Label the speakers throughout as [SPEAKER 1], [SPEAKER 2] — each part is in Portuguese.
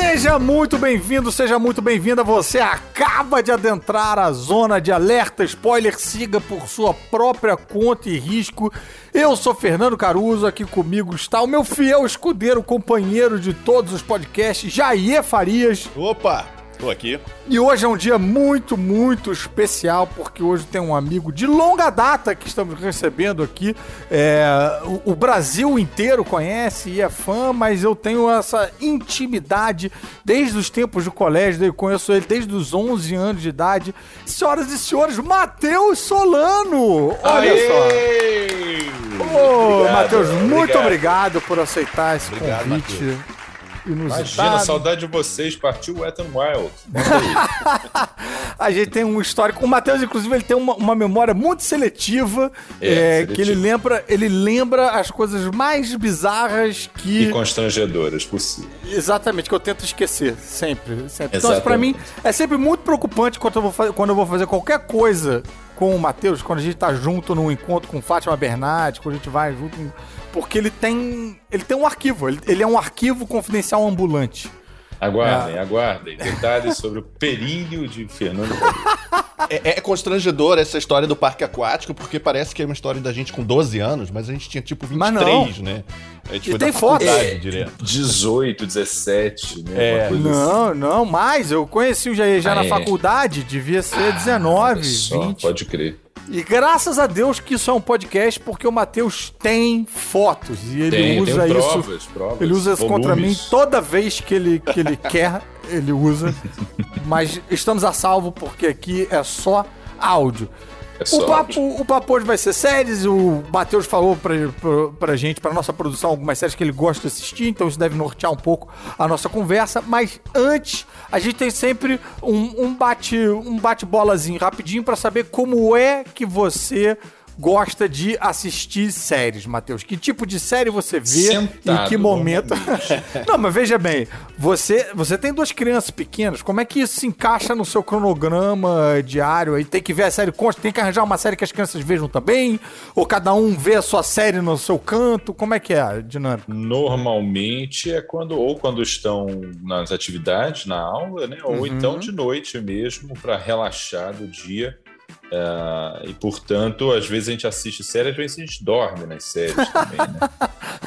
[SPEAKER 1] Seja muito bem-vindo, seja muito bem-vinda. Você acaba de adentrar a zona de alerta spoiler. Siga por sua própria conta e risco. Eu sou Fernando Caruso, aqui comigo está o meu fiel escudeiro, companheiro de todos os podcasts, Jair Farias.
[SPEAKER 2] Opa! Tô aqui.
[SPEAKER 1] E hoje é um dia muito, muito especial, porque hoje tem um amigo de longa data que estamos recebendo aqui. É, o, o, Brasil inteiro conhece e é fã, mas eu tenho essa intimidade desde os tempos do colégio, eu conheço ele desde os 11 anos de idade. Senhoras e senhores, Matheus Solano! Olha Aê! só! Ô, Matheus, muito obrigado. obrigado por aceitar esse obrigado, convite. Mateus
[SPEAKER 3] inusitado. Imagina, saudade de vocês, partiu Wet n Wild.
[SPEAKER 1] a gente tem um histórico. O Matheus, inclusive, ele tem uma, uma memória muito seletiva, é, é, que ele lembra, ele lembra as coisas mais bizarras que.
[SPEAKER 3] E constrangedoras possíveis.
[SPEAKER 1] Exatamente, que eu tento esquecer, sempre. sempre. Então, para mim, é sempre muito preocupante quando eu vou fazer, quando eu vou fazer qualquer coisa com o Matheus, quando a gente tá junto num encontro com Fátima Bernardes, quando a gente vai junto. Porque ele tem. Ele tem um arquivo, ele, ele é um arquivo confidencial ambulante.
[SPEAKER 3] Aguardem, é. aguardem. Detalhes sobre o períneo de Fernando
[SPEAKER 2] é, é constrangedor essa história do parque aquático, porque parece que é uma história da gente com 12 anos, mas a gente tinha tipo 23, né?
[SPEAKER 1] A gente e foi tem foto.
[SPEAKER 3] É, direto. 18, 17, né?
[SPEAKER 1] É. Não, assim. não, mais. Eu conheci o Jair já ah, na é. faculdade, devia ser 19, só, 20.
[SPEAKER 3] Pode crer.
[SPEAKER 1] E graças a Deus que isso é um podcast, porque o Matheus tem fotos. E ele tem, usa tem provas, isso. Provas, ele usa isso contra mim toda vez que ele, que ele quer, ele usa. Mas estamos a salvo porque aqui é só áudio. É o, papo, o papo hoje vai ser séries. O Matheus falou pra, pra, pra gente, pra nossa produção, algumas séries que ele gosta de assistir, então isso deve nortear um pouco a nossa conversa. Mas antes, a gente tem sempre um, um bate um bate-bolazinho rapidinho para saber como é que você gosta de assistir séries, Matheus? Que tipo de série você vê Sentado, em que momento? Não, mas veja bem, você, você tem duas crianças pequenas, como é que isso se encaixa no seu cronograma diário? Aí tem que ver a série consta, tem que arranjar uma série que as crianças vejam também? Ou cada um vê a sua série no seu canto? Como é que é a dinâmica?
[SPEAKER 3] Normalmente é quando ou quando estão nas atividades, na aula, né? Ou uhum. então de noite mesmo para relaxar do dia Uh, e portanto, às vezes a gente assiste séries, às vezes a gente dorme nas séries também, né?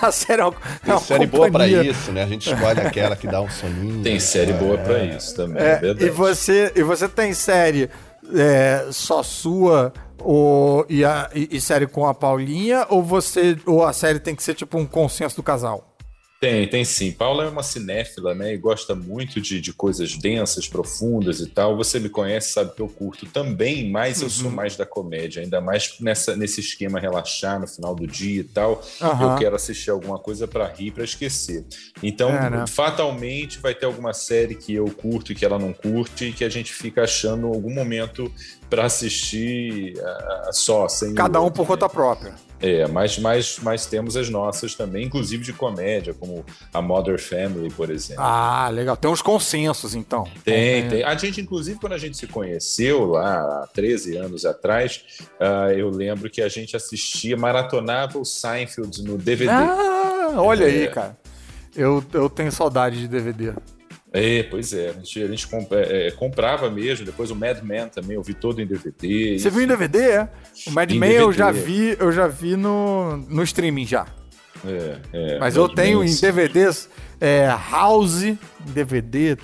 [SPEAKER 1] a série é uma,
[SPEAKER 2] Tem é série boa para isso, né? A gente escolhe aquela que dá um soninho.
[SPEAKER 3] Tem série é, boa para isso também, é,
[SPEAKER 1] é e você E você tem série é, só sua ou, e, a, e, e série com a Paulinha, ou você ou a série tem que ser tipo um consenso do casal?
[SPEAKER 3] Tem, tem sim. Paula é uma cinéfila, né? E gosta muito de, de coisas densas, profundas e tal. Você me conhece, sabe que eu curto também, mas uhum. eu sou uhum. mais da comédia, ainda mais nessa, nesse esquema relaxar no final do dia e tal. Uhum. Eu quero assistir alguma coisa para rir, para esquecer. Então, é, né? fatalmente, vai ter alguma série que eu curto e que ela não curte e que a gente fica achando algum momento para assistir uh, só, sem.
[SPEAKER 1] Cada um por conta própria.
[SPEAKER 3] É, mas, mas, mas temos as nossas também, inclusive de comédia, como a Mother Family, por exemplo.
[SPEAKER 1] Ah, legal. Tem uns consensos, então.
[SPEAKER 3] Tem, tem. A gente, inclusive, quando a gente se conheceu lá há 13 anos atrás, uh, eu lembro que a gente assistia, maratonava o Seinfeld no DVD.
[SPEAKER 1] Ah, olha é. aí, cara. Eu, eu tenho saudade de DVD.
[SPEAKER 3] É, pois é. A gente, a gente comp é, é, comprava mesmo, depois o Mad Men também, eu vi todo em DVD.
[SPEAKER 1] Você viu em DVD, é? O Mad Men eu já vi, eu já vi no, no streaming já. É, é. Mas eu tenho em DVDs é, House, DVD,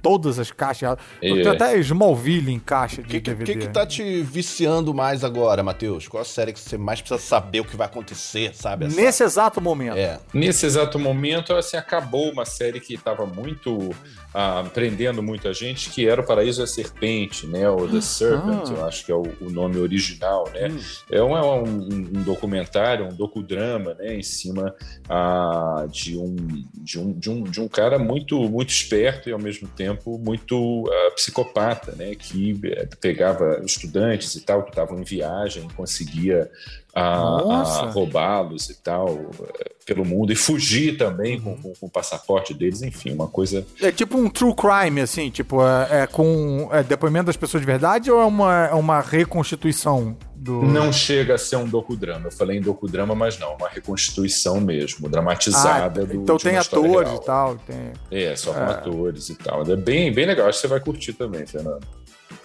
[SPEAKER 1] todas as caixas. É. Eu tenho até Smallville em caixa de
[SPEAKER 2] que,
[SPEAKER 1] DVD.
[SPEAKER 2] O que, que tá te viciando mais agora, Matheus? Qual a série que você mais precisa saber o que vai acontecer, sabe?
[SPEAKER 1] Essa... Nesse exato momento.
[SPEAKER 3] É. Nesse exato momento, assim, acabou uma série que estava muito ah, prendendo muita gente, que era o Paraíso da Serpente, né? O The Serpent, ah. eu acho que é o, o nome original, né? Hum. É um, é um, um, documentário, um docudrama, né? Em cima ah, de, um, de, um, de, um, de um cara muito, muito esperto e ao mesmo tempo muito uh, psicopata, né? Que eh, pegava estudantes e tal que estavam em viagem, conseguia a, a roubá-los e tal eh, pelo mundo e fugir também uhum. com, com, com, o passaporte deles, enfim, uma coisa.
[SPEAKER 1] É tipo um true crime, assim, tipo, é, é com é depoimento das pessoas de verdade ou é uma, é uma reconstituição do...
[SPEAKER 3] Não chega a ser um docudrama. Eu falei em docudrama, mas não, uma reconstituição mesmo, dramatizada. Ah,
[SPEAKER 1] do, então tem atores real. e tal. Tem...
[SPEAKER 3] É, só com é. atores e tal. É bem, bem legal. Acho que você vai curtir também, Fernando.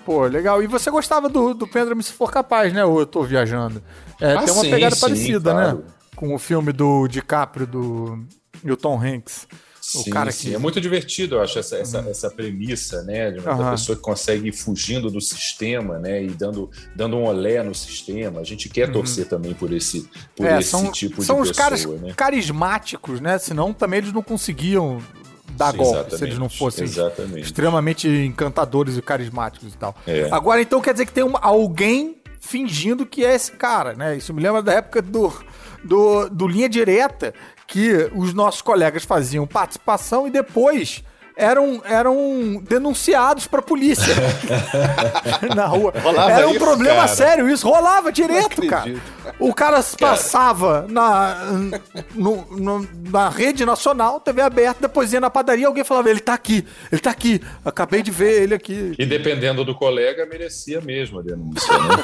[SPEAKER 1] Pô, legal. E você gostava do, do Pendra-me se for capaz, né? Ou eu tô viajando? É, ah, tem uma sim, pegada sim, parecida, né? claro. né? Com o filme do DiCaprio do, e o Tom Hanks.
[SPEAKER 3] O sim, cara. Que... É muito divertido, eu acho, essa, essa, uhum. essa premissa, né? De uma uhum. pessoa que consegue ir fugindo do sistema, né? E dando, dando um olé no sistema. A gente quer uhum. torcer também por esse, por é, esse
[SPEAKER 1] são,
[SPEAKER 3] tipo
[SPEAKER 1] são
[SPEAKER 3] de
[SPEAKER 1] pessoa, São os caras né? carismáticos, né? Senão também eles não conseguiam dar Sim, golpe se eles não fossem exatamente. extremamente encantadores e carismáticos e tal. É. Agora, então, quer dizer que tem uma, alguém fingindo que é esse cara, né? Isso me lembra da época do, do, do Linha Direta, que os nossos colegas faziam participação e depois eram, eram denunciados pra polícia na rua. Rolava Era um isso, problema cara. sério isso, rolava direto, cara. O cara, cara. passava na, no, no, na rede nacional, TV aberta, depois ia na padaria, alguém falava, ele tá aqui, ele tá aqui, acabei de ver ele aqui.
[SPEAKER 3] E dependendo do colega, merecia mesmo a denúncia, né?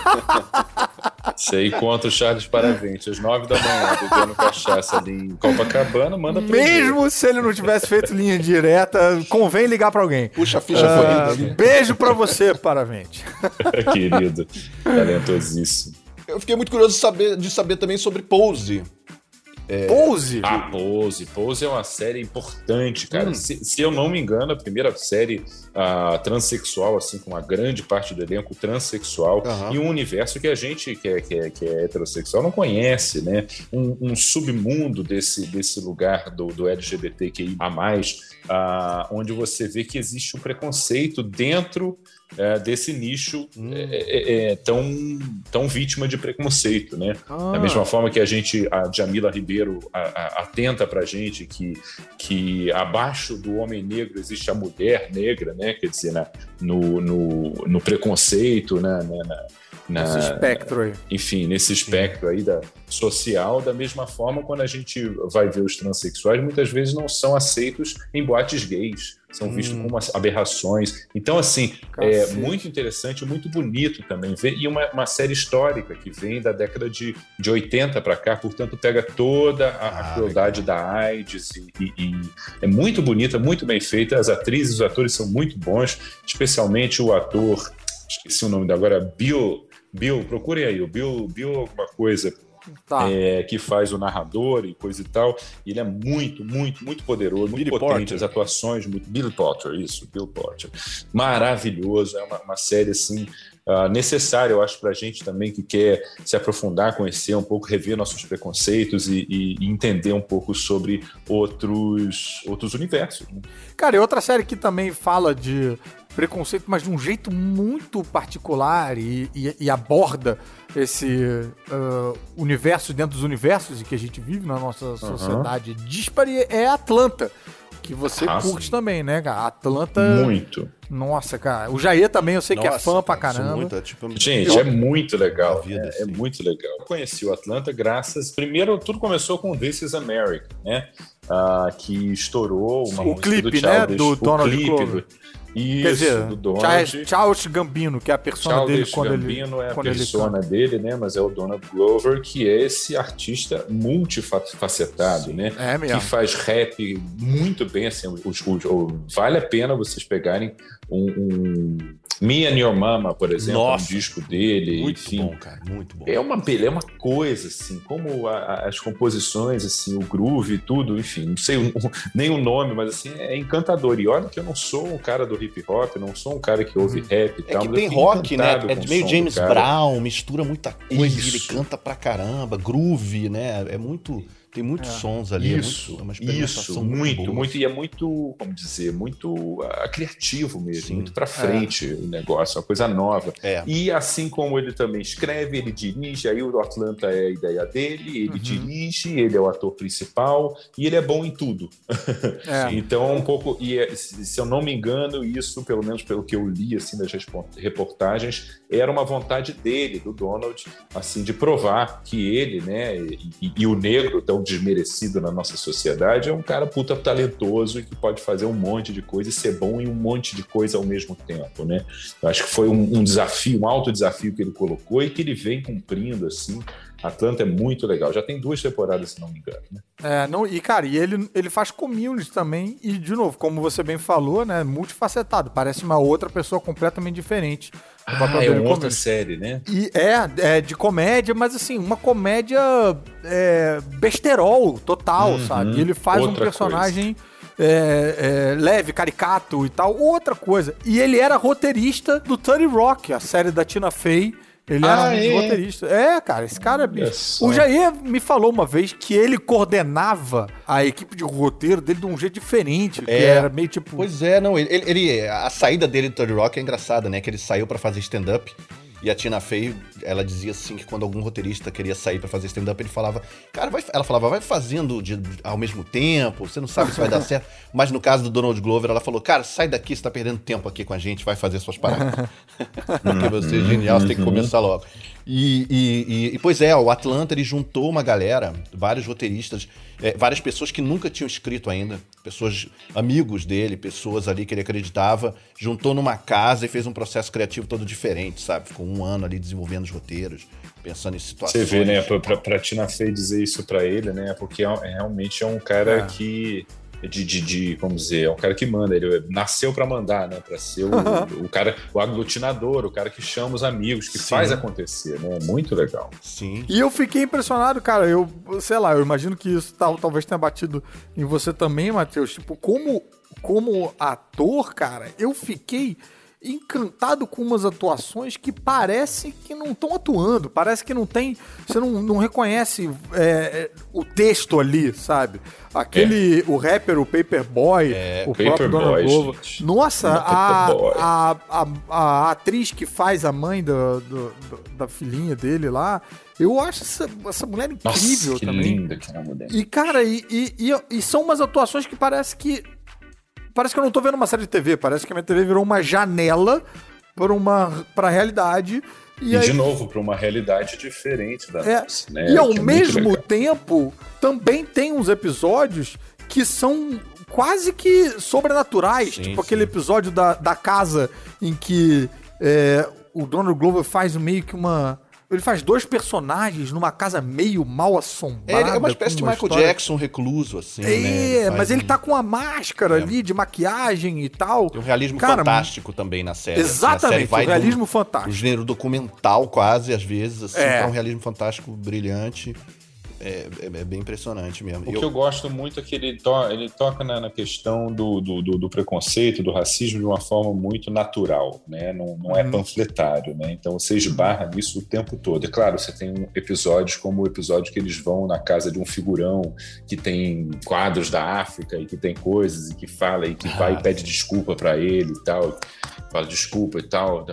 [SPEAKER 3] Você encontra o Charles Paravente às nove da manhã, bebendo cachaça ali em Copacabana, manda
[SPEAKER 1] Mesmo se ele não tivesse feito linha direta, convém ligar para alguém.
[SPEAKER 2] Puxa a ficha uh, corrida.
[SPEAKER 1] Beijo para você, Paravente.
[SPEAKER 3] Querido, talentosíssimo.
[SPEAKER 2] Eu fiquei muito curioso de saber, de saber também sobre Pose.
[SPEAKER 1] É... Pose?
[SPEAKER 3] Ah, Pose. Pose é uma série importante, cara. Hum. Se, se, eu não me engano, a primeira série uh, transexual, assim, com uma grande parte do elenco transexual, uhum. e um universo que a gente, que é, que é, que é heterossexual, não conhece, né? Um, um, submundo desse, desse lugar do, do LGBTQI a mais, uh, onde você vê que existe um preconceito dentro é, desse nicho hum. é, é, é, tão, tão vítima de preconceito, né? Ah. Da mesma forma que a gente, a Jamila Ribeiro a, a, atenta pra gente que, que abaixo do homem negro existe a mulher negra, né? Quer dizer, na, no, no, no preconceito, né? na, na na,
[SPEAKER 1] nesse espectro aí.
[SPEAKER 3] Enfim, nesse espectro aí da social, da mesma forma, quando a gente vai ver os transexuais, muitas vezes não são aceitos em boates gays, são hum. vistos como aberrações. Então, assim, é Cacete. é muito interessante, muito bonito também e uma, uma série histórica que vem da década de, de 80 para cá, portanto, pega toda a, ah, crueldade da AIDS e, e, e, é muito bonita, muito bem feita. As atrizes, os atores são muito bons, especialmente o ator, esqueci o nome da agora, Bill Bill, procurem aí, o Bill, Bill alguma coisa. Tá. É, que faz o narrador e coisa e tal. E ele é muito, muito, muito poderoso, muito Billy potente. Porter. As atuações, muito. Bill Potter, isso, Bill Potter. Maravilhoso, é uma, uma série assim. Uh, necessária, eu acho, para a gente também que quer se aprofundar, conhecer um pouco, rever nossos preconceitos e, e, e entender um pouco sobre outros, outros universos. Né?
[SPEAKER 1] Cara, e outra série que também fala de preconceito, mas de um jeito muito particular e, e, e aborda esse uh, universo dentro dos universos em que a gente vive na nossa sociedade uhum. dispare é Atlanta. Que você ah, curte sim. também, né, cara? Atlanta.
[SPEAKER 3] Muito.
[SPEAKER 1] Nossa, cara. O Jair também, eu sei nossa, que é fã pra caramba. Muito,
[SPEAKER 3] é, tipo, Gente, é muito legal. Vida, é, é, assim. muito legal. Eu conheci o Atlanta graças. Primeiro, tudo começou com This is America, né? Uh, que estourou uma
[SPEAKER 1] o clipe, do né? Do Donald clipe Glover. Do,
[SPEAKER 3] isso, Quer dizer, do Donald.
[SPEAKER 1] Charles Gambino, que é a persona Charles dele quando Gambino
[SPEAKER 3] ele, é a persona dele, né? Mas é o Donald Glover, que é esse artista multifacetado, Sim, né? É mesmo. Que faz rap muito bem, assim, os, os, os, vale a pena vocês pegarem um, um me and Your Mama, por exemplo, Nossa, um disco dele.
[SPEAKER 2] Muito
[SPEAKER 3] enfim,
[SPEAKER 2] bom, cara, muito bom.
[SPEAKER 3] É uma é uma coisa, assim, como a, as composições, assim, o groove, tudo, enfim, não sei o, nem o nome, mas assim, é encantador. E olha que eu não sou um cara do hip hop, não sou um cara que ouve hum. rap e
[SPEAKER 2] é tal. É que tem rock, né? É meio James Brown, mistura muita coisa, Isso. ele canta pra caramba, groove, né? É muito Tem muitos é. sons ali.
[SPEAKER 3] É isso, é muito, isso, muito, muito, muito, E é muito, como dizer, muito uh, criativo mesmo, Sim. muito para frente é. o negócio, uma coisa nova. É. E assim como ele também escreve, ele dirige, aí o Atlanta é a ideia dele, ele uhum. dirige, ele é o ator principal e ele é bom em tudo. É. então, um pouco, e é, se eu não me engano, isso, pelo menos pelo que eu li assim das reportagens, era uma vontade dele, do Donald, assim, de provar que ele, né, e, e o negro tão desmerecido na nossa sociedade, é um cara puta talentoso e que pode fazer um monte de coisa e ser bom em um monte de coisa ao mesmo tempo, né? Eu acho que foi um, um desafio, um alto desafio que ele colocou e que ele vem cumprindo, assim, Atlanta é muito legal. Já tem duas temporadas, se não me engano. Né?
[SPEAKER 1] É, não, e cara, e ele, ele faz community também. E, de novo, como você bem falou, né? Multifacetado. Parece uma outra pessoa completamente diferente.
[SPEAKER 3] Ah, é uma outra série, né?
[SPEAKER 1] E é, é de comédia, mas assim, uma comédia é, besterol total, uhum, sabe? E ele faz um personagem. É, é, leve, caricato e tal, outra coisa. E ele era roteirista do Tony Rock, a série da Tina Fey, ele ah, era um é? roteirista. É, cara, esse cara, bicho. O Jair me falou uma vez que ele coordenava a equipe de roteiro dele de um jeito diferente. É. Que era meio tipo.
[SPEAKER 2] Pois é, não. Ele, ele, a saída dele do Third Rock é engraçada, né? Que ele saiu para fazer stand-up. E a Tina Fey, ela dizia assim que quando algum roteirista queria sair para fazer stand-up, ele falava, cara, vai, ela falava, vai fazendo de, ao mesmo tempo, você não sabe se vai dar certo. Mas no caso do Donald Glover, ela falou, cara, sai daqui, você tá perdendo tempo aqui com a gente, vai fazer suas paradas. Porque você é genial, você tem que começar logo. E, e, e, pois é, o Atlanta ele juntou uma galera, vários roteiristas, é, várias pessoas que nunca tinham escrito ainda, pessoas amigos dele, pessoas ali que ele acreditava, juntou numa casa e fez um processo criativo todo diferente, sabe? Ficou um ano ali desenvolvendo os roteiros, pensando em situações.
[SPEAKER 3] Você vê, né? Pra, pra, pra Tina Fey dizer isso para ele, né? Porque é, realmente é um cara é. que de, de, de, vamos dizer, é um cara que manda, ele nasceu para mandar, né? Para ser o, o, cara, o aglutinador, o cara que chama os amigos, que Sim. faz acontecer, né? Muito legal.
[SPEAKER 1] Sim. E eu fiquei impressionado, cara. Eu, sei lá, eu imagino que isso tal, talvez tenha batido em você também, Matheus. Tipo, como, como ator, cara, eu fiquei encantado com umas atuações que parece que não estão atuando, parece que não tem, você não, não reconhece é, o texto ali, sabe? Aquele, é. o rapper, o Paperboy, é, o Paper próprio Donald Glover. Nossa, a, a, a, a, atriz que faz a mãe do, do, do, da filhinha dele lá, eu acho essa, essa mulher incrível Nossa, que também. Linda que mulher. E, cara, e, e, e, são umas atuações que parece que parece que eu não tô vendo uma série de TV, parece que a minha TV virou uma janela para uma pra realidade.
[SPEAKER 3] E, e aí... de novo, para uma realidade diferente da
[SPEAKER 1] é, nossa, né? E ao é mesmo tempo, também tem uns episódios que são quase que sobrenaturais. Sim, tipo sim. aquele episódio da, da casa em que é, o Donald Glover faz meio que uma ele faz dois personagens numa casa meio mal assombrada.
[SPEAKER 2] É, é uma espécie de Michael história... Jackson recluso, assim,
[SPEAKER 1] é, né? mas ele tá com a máscara é. ali de maquiagem e tal.
[SPEAKER 2] Tem um realismo Cara, fantástico também na série.
[SPEAKER 1] Exatamente,
[SPEAKER 2] a série
[SPEAKER 1] vai um realismo fantástico. Um
[SPEAKER 2] gênero documental quase, às vezes, assim, é. um realismo fantástico brilhante. É, é, é, bem impressionante mesmo.
[SPEAKER 3] O eu... que eu gosto muito é que ele, to ele toca na, na questão do, do, do, preconceito, do racismo de uma forma muito natural, né? Não, não é uhum. panfletário, né? Então você esbarra nisso o tempo todo. É claro, você tem episódios como o episódio que eles vão na casa de um figurão que tem quadros da África e que tem coisas e que fala e que ah, vai e pede desculpa para ele e tal. Fala desculpa e tal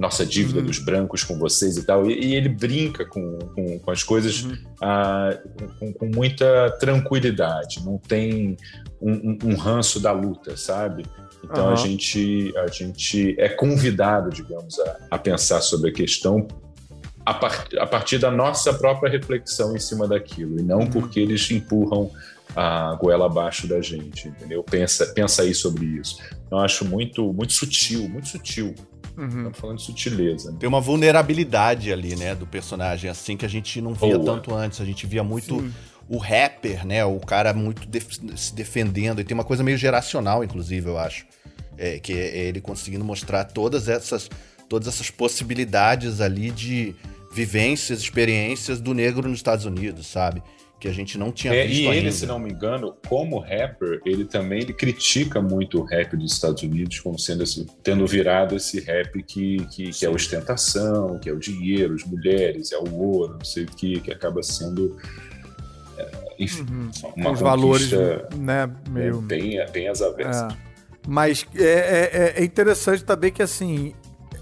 [SPEAKER 3] nossa dívida uhum. dos brancos com vocês e tal. E, e ele brinca com, com, com as coisas uhum. ah, com, com, muita tranquilidade, não tem um, um, um ranço da luta, sabe? Então uhum. a, gente, a gente é convidado, digamos, a, a pensar sobre a questão a, par, a, partir da nossa própria reflexão em cima daquilo, e não uhum. porque eles empurram a goela abaixo da gente, entendeu? Pensa, pensa aí sobre isso. Eu acho muito, muito sutil, muito sutil Uhum. Estamos falando de sutileza. Né?
[SPEAKER 2] Tem uma vulnerabilidade ali, né, do personagem, assim, que a gente não via Boa. tanto antes. A gente via muito Sim. o rapper, né, o cara muito def se defendendo. E tem uma coisa meio geracional, inclusive, eu acho. É, que é ele conseguindo mostrar todas essas, todas essas possibilidades ali de vivências, experiências do negro nos Estados Unidos, sabe? Que a gente não tinha
[SPEAKER 3] é,
[SPEAKER 2] visto
[SPEAKER 3] e ele, ainda. se não me engano, como rapper, ele também ele critica muito o rap dos Estados Unidos como sendo esse, tendo virado esse rap que, que, que, é ostentação, que é o dinheiro, as mulheres, é o ouro, não sei o que, que acaba sendo é, enfim, uhum.
[SPEAKER 1] uma os valores, né, meio
[SPEAKER 3] bem, bem às avessas.
[SPEAKER 1] É. Mas é, é, é, interessante também que assim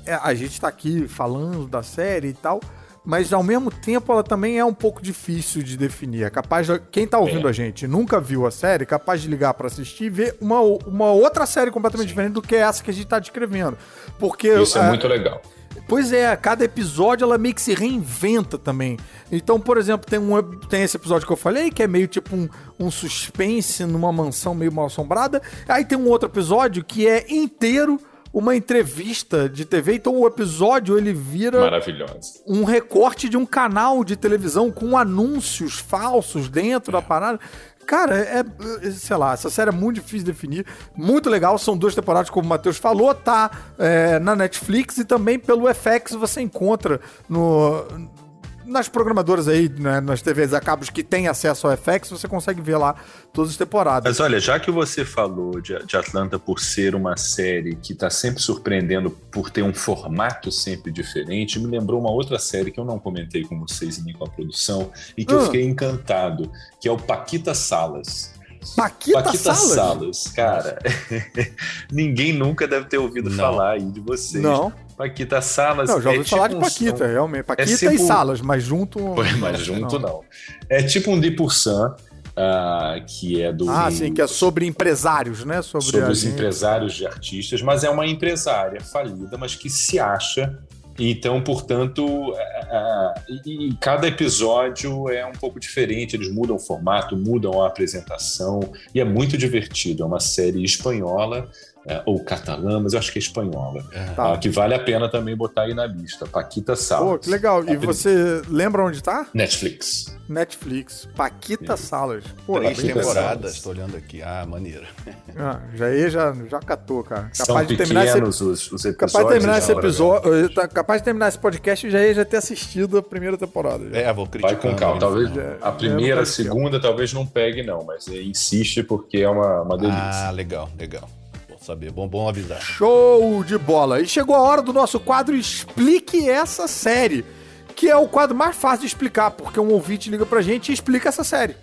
[SPEAKER 1] é, a gente está aqui falando da série e tal, mas ao mesmo tempo ela também é um pouco difícil de definir. É capaz de, quem está ouvindo é. a gente nunca viu a série, é capaz de ligar para assistir e ver uma, uma outra série completamente Sim. diferente do que essa que a gente está descrevendo. Porque
[SPEAKER 3] isso é, é muito legal.
[SPEAKER 1] Pois é, cada episódio ela meio que se reinventa também. Então, por exemplo, tem, um, tem esse episódio que eu falei, que é meio tipo um, um suspense numa mansão meio mal assombrada. Aí tem um outro episódio que é inteiro uma entrevista de TV. Então o episódio ele vira
[SPEAKER 3] maravilhoso.
[SPEAKER 1] Um recorte de um canal de televisão com anúncios falsos dentro é. da parada. Cara, é, é, sei lá, essa série é muito difícil de definir. Muito legal, são duas temporadas, como o Matheus falou, tá é, na Netflix e também pelo FX você encontra no, nas programadoras aí, né, nas TVs a cabos que têm acesso ao FX, você consegue ver lá todas as temporadas.
[SPEAKER 3] Mas olha, já que você falou de, de Atlanta por ser uma série que está sempre surpreendendo por ter um formato sempre diferente, me lembrou uma outra série que eu não comentei com vocês nem com a produção e que eu ah. fiquei encantado, que é o Paquita Salas.
[SPEAKER 1] Paquita, Paquita Salas?
[SPEAKER 3] Salas, cara. ninguém nunca deve ter ouvido não. falar aí de vocês.
[SPEAKER 1] Não.
[SPEAKER 3] Paquita Salas.
[SPEAKER 1] Não, já ouvi é falar tipo de Paquita, um... realmente. Paquita é tipo... e Salas, mas junto.
[SPEAKER 3] Foi, mas junto não. não. É tipo um Dipursan, uh, que é do.
[SPEAKER 1] Ah, sim, que é sobre empresários, né?
[SPEAKER 3] Sobre, sobre os empresários de artistas, mas é uma empresária falida, mas que se acha então, portanto, e cada episódio é um pouco diferente, eles mudam o formato, mudam a apresentação, e é muito divertido. É uma série espanhola, é, ou catalã, mas eu acho que é espanhola, é. tá. que vale a pena também botar aí na lista. Paquita Salas. Pô,
[SPEAKER 1] que legal. E você lembra onde tá?
[SPEAKER 3] Netflix.
[SPEAKER 1] Netflix. Paquita Sim. Salas.
[SPEAKER 2] Pô, Três temporadas, estou olhando aqui. Ah, maneiro.
[SPEAKER 1] Ah, já ia, já, já catou, cara.
[SPEAKER 3] Capaz São de terminar esse, os, os episódios.
[SPEAKER 1] Capaz de terminar esse episódio, eh, tá, capaz de terminar esse podcast e já ia já ter assistido a primeira temporada. Já.
[SPEAKER 3] É, vou criticar. Vai com calma. Talvez já, a primeira, a segunda, talvez não pegue, não, mas insiste porque é uma, uma delícia.
[SPEAKER 2] Ah, legal, legal saber. Bom, bom avisar.
[SPEAKER 1] Show de bola! E chegou a hora do nosso quadro Explique essa série. Que é o quadro mais fácil de explicar, porque um ouvinte liga pra gente e explica essa série.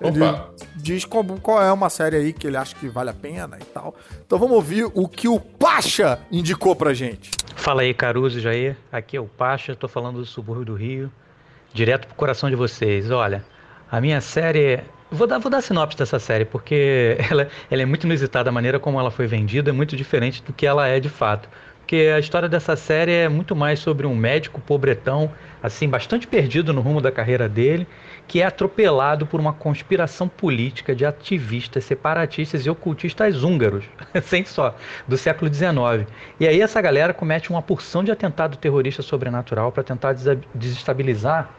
[SPEAKER 1] Ele Opa. diz como, qual é uma série aí que ele acha que vale a pena e tal. Então vamos ouvir o que o Pacha indicou pra gente.
[SPEAKER 4] Fala aí, Caruso Jair. Aqui é o Pacha, tô falando do subúrbio do Rio. Direto pro coração de vocês. Olha, a minha série Vou dar, vou dar sinopse dessa série, porque ela, ela é muito inusitada, a maneira como ela foi vendida é muito diferente do que ela é de fato. Porque a história dessa série é muito mais sobre um médico pobretão, assim, bastante perdido no rumo da carreira dele, que é atropelado por uma conspiração política de ativistas separatistas e ocultistas húngaros, sem só, do século XIX. E aí essa galera comete uma porção de atentado terrorista sobrenatural para tentar desestabilizar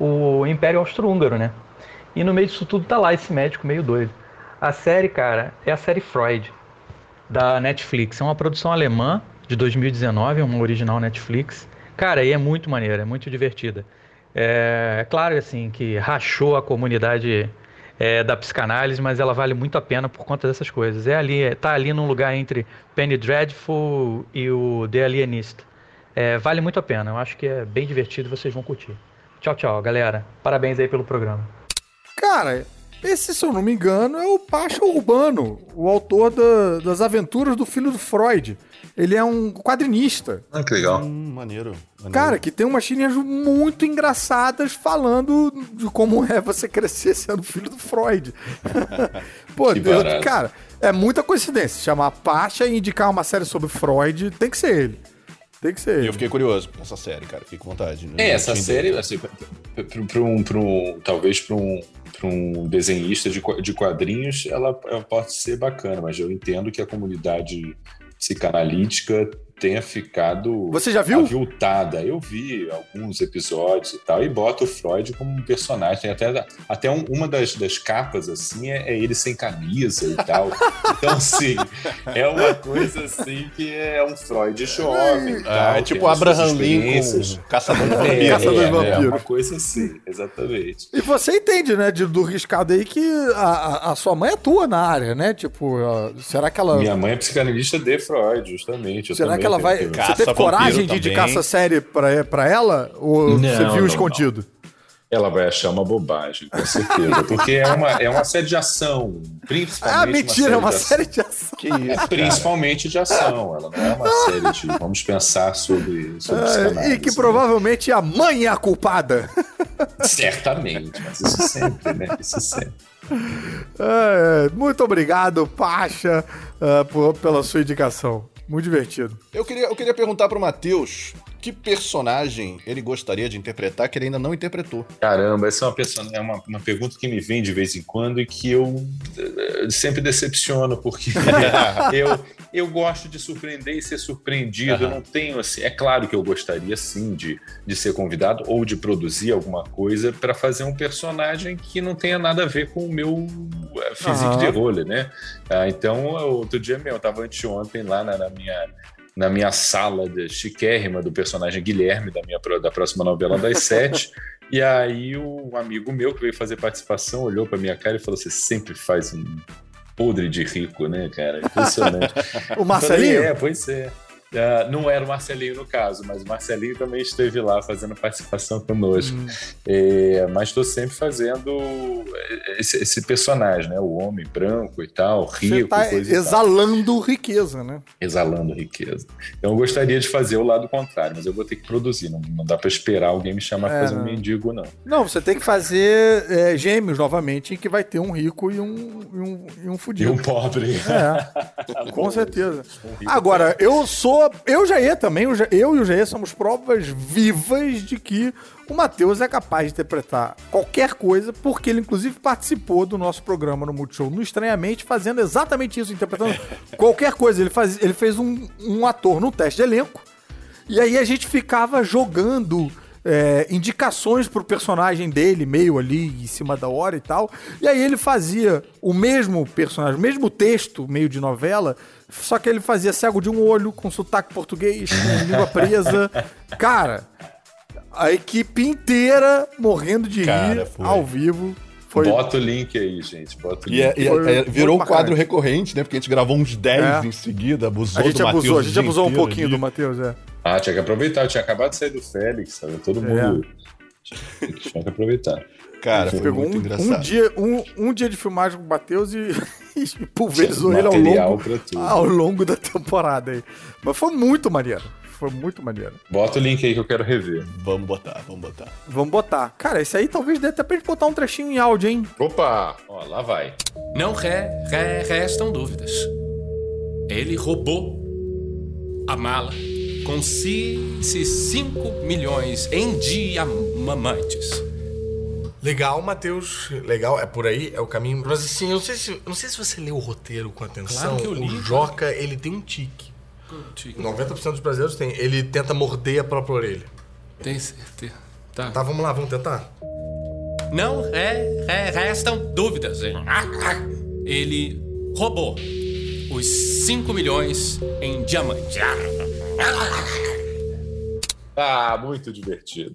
[SPEAKER 4] o Império Austro-Húngaro, né? E no meio disso tudo tá lá esse médico meio doido. A série, cara, é a série Freud, da Netflix. É uma produção alemã de 2019, é uma original Netflix. Cara, e é muito maneira, é muito divertida. É, é claro, assim, que rachou a comunidade é, da psicanálise, mas ela vale muito a pena por conta dessas coisas. É ali, é, tá ali num lugar entre Penny Dreadful e o The Alienist. É, vale muito a pena, eu acho que é bem divertido, vocês vão curtir. Tchau, tchau, galera. Parabéns aí pelo programa.
[SPEAKER 1] Cara, esse, se eu não me engano, é o Pacha Urbano, o autor da, das aventuras do filho do Freud. Ele é um quadrinista.
[SPEAKER 3] Ah, que legal.
[SPEAKER 2] Hum, maneiro, maneiro.
[SPEAKER 1] Cara, que tem umas tirinhas muito engraçadas falando de como é você crescer sendo filho do Freud. Pô, Deus, cara, é muita coincidência. Chamar Pacha e indicar uma série sobre Freud, tem que ser ele. Tem que ser.
[SPEAKER 2] E eu fiquei curioso por essa série, cara. Fiquei com vontade.
[SPEAKER 3] É, essa série, assim, pra, pra, um, pra um, talvez para um, pra um desenhista de, de quadrinhos, ela, ela pode ser bacana, mas eu entendo que a comunidade psicanalítica tenha ficado
[SPEAKER 1] Você já viu?
[SPEAKER 3] aviltada. Eu vi alguns episódios e tal, e bota o Freud como um personagem. Tem até, até um, uma das, das capas, assim, é, é, ele sem camisa e tal. Então, assim, é uma coisa assim que é um Freud jovem.
[SPEAKER 2] É, é tipo Abraham Lincoln, caçador de
[SPEAKER 3] vampiro. É, caçador de vampiro. É uma coisa assim, exatamente.
[SPEAKER 1] E você entende, né, de, do riscado aí que a, a, sua mãe atua na área, né? Tipo, será que ela...
[SPEAKER 3] Minha mãe é psicanalista de Freud, justamente. Eu
[SPEAKER 1] será que ela vai. Caça você teve coragem de indicar essa série pra, pra ela? Ou não, você viu não, escondido?
[SPEAKER 3] Ela vai achar uma bobagem, com certeza. Porque é uma, é uma série de ação, principalmente.
[SPEAKER 1] Ah, mentira, é uma série de ação. Que
[SPEAKER 3] isso, é principalmente de ação. Ela não é uma série de. Vamos pensar sobre, sobre
[SPEAKER 1] ah, E que provavelmente a mãe é a culpada.
[SPEAKER 3] Certamente, mas isso sempre, né? Isso sempre.
[SPEAKER 1] É, muito obrigado, Pacha, uh, por, pela sua indicação. Muito divertido.
[SPEAKER 2] Eu queria, eu queria perguntar pro Matheus que personagem ele gostaria de interpretar que ele ainda não interpretou?
[SPEAKER 3] Caramba, essa é uma, é uma, uma pergunta que me vem de vez em quando e que eu uh, sempre decepciono, porque eu, eu gosto de surpreender e ser surpreendido. Uhum. Eu não tenho assim. É claro que eu gostaria sim de, de ser convidado ou de produzir alguma coisa para fazer um personagem que não tenha nada a ver com o meu uh, físico uhum. de role, né? Ah, então, outro dia meu, eu tava anteontem lá na, na minha na minha sala de chiquérrima do personagem Guilherme, da minha da próxima novela das sete. e aí o amigo meu que veio fazer participação olhou para minha cara e falou: Você sempre faz um podre de rico, né, cara? Impressionante.
[SPEAKER 1] o Marcelinho?
[SPEAKER 3] Falei, é, pois é. Uh, não era o Marcelinho no caso, mas o Marcelinho também esteve lá fazendo participação conosco. Hum. É, mas estou sempre fazendo esse, esse, personagem, né? O homem branco e tal, rico. Você tá
[SPEAKER 1] exalando riqueza, né?
[SPEAKER 3] Exalando riqueza. Então eu gostaria de fazer o lado contrário, mas eu vou ter que produzir. Não, não dá para esperar alguém me chamar é, para fazer um mendigo, não.
[SPEAKER 1] Não, você tem que fazer é, gêmeos novamente, em que vai ter um rico e um, e um, e um fudido.
[SPEAKER 3] E um pobre.
[SPEAKER 1] É, com certeza. Um Agora, eu sou eu já ia também, eu e o Jair somos provas vivas de que o Matheus é capaz de interpretar qualquer coisa, porque ele inclusive participou do nosso programa no Multishow no Estranhamente, fazendo exatamente isso, interpretando qualquer coisa. Ele, faz, ele fez um, um ator no teste de elenco, e aí a gente ficava jogando é, indicações pro personagem dele, meio ali em cima da hora e tal. E aí ele fazia o mesmo personagem, o mesmo texto, meio de novela, só que ele fazia cego de um olho, com sotaque português, com língua presa. Cara, a equipe inteira morrendo de Cara, rir foi. ao vivo.
[SPEAKER 3] Foi... Bota o link aí, gente. Bota o
[SPEAKER 2] link. E, é, é, virou um quadro recorrente, né? Porque a gente gravou uns 10 é. em seguida, abusou
[SPEAKER 1] a gente do abusou, A gente abusou um pouquinho ali. do Matheus, é.
[SPEAKER 3] Ah, tinha que aproveitar. Eu tinha acabado de sair do Félix, sabe? Todo é. mundo. É. Tinha que aproveitar.
[SPEAKER 1] Cara, foi pegou muito um, engraçado. Um dia, um, um dia de filmagem com o Matheus e, e pulverizou ele ao longo, ao longo da temporada aí. Mas foi muito maneiro. Foi muito maneiro.
[SPEAKER 3] Bota o link aí que eu quero rever.
[SPEAKER 2] Vamos botar, vamos botar.
[SPEAKER 1] Vamos botar. Cara, esse aí talvez dê até pra gente botar um trechinho em áudio, hein?
[SPEAKER 3] Opa! Ó, lá vai.
[SPEAKER 5] Não re, re, restam dúvidas. Ele roubou a mala com 5 milhões em diamantes.
[SPEAKER 2] Legal, Matheus. Legal, é por aí, é o caminho. Mas assim, eu não sei se, não sei se você leu o roteiro com atenção.
[SPEAKER 5] Claro que eu li.
[SPEAKER 2] O Joca, ele tem um tique. Um tique. 90% dos brasileiros tem. Ele tenta morder a própria orelha.
[SPEAKER 5] Tem certeza. Tá.
[SPEAKER 2] Tá, vamos lá, vamos tentar?
[SPEAKER 5] Não é, é, restam dúvidas. Ele roubou os 5 milhões em diamante.
[SPEAKER 3] Ah, muito divertido.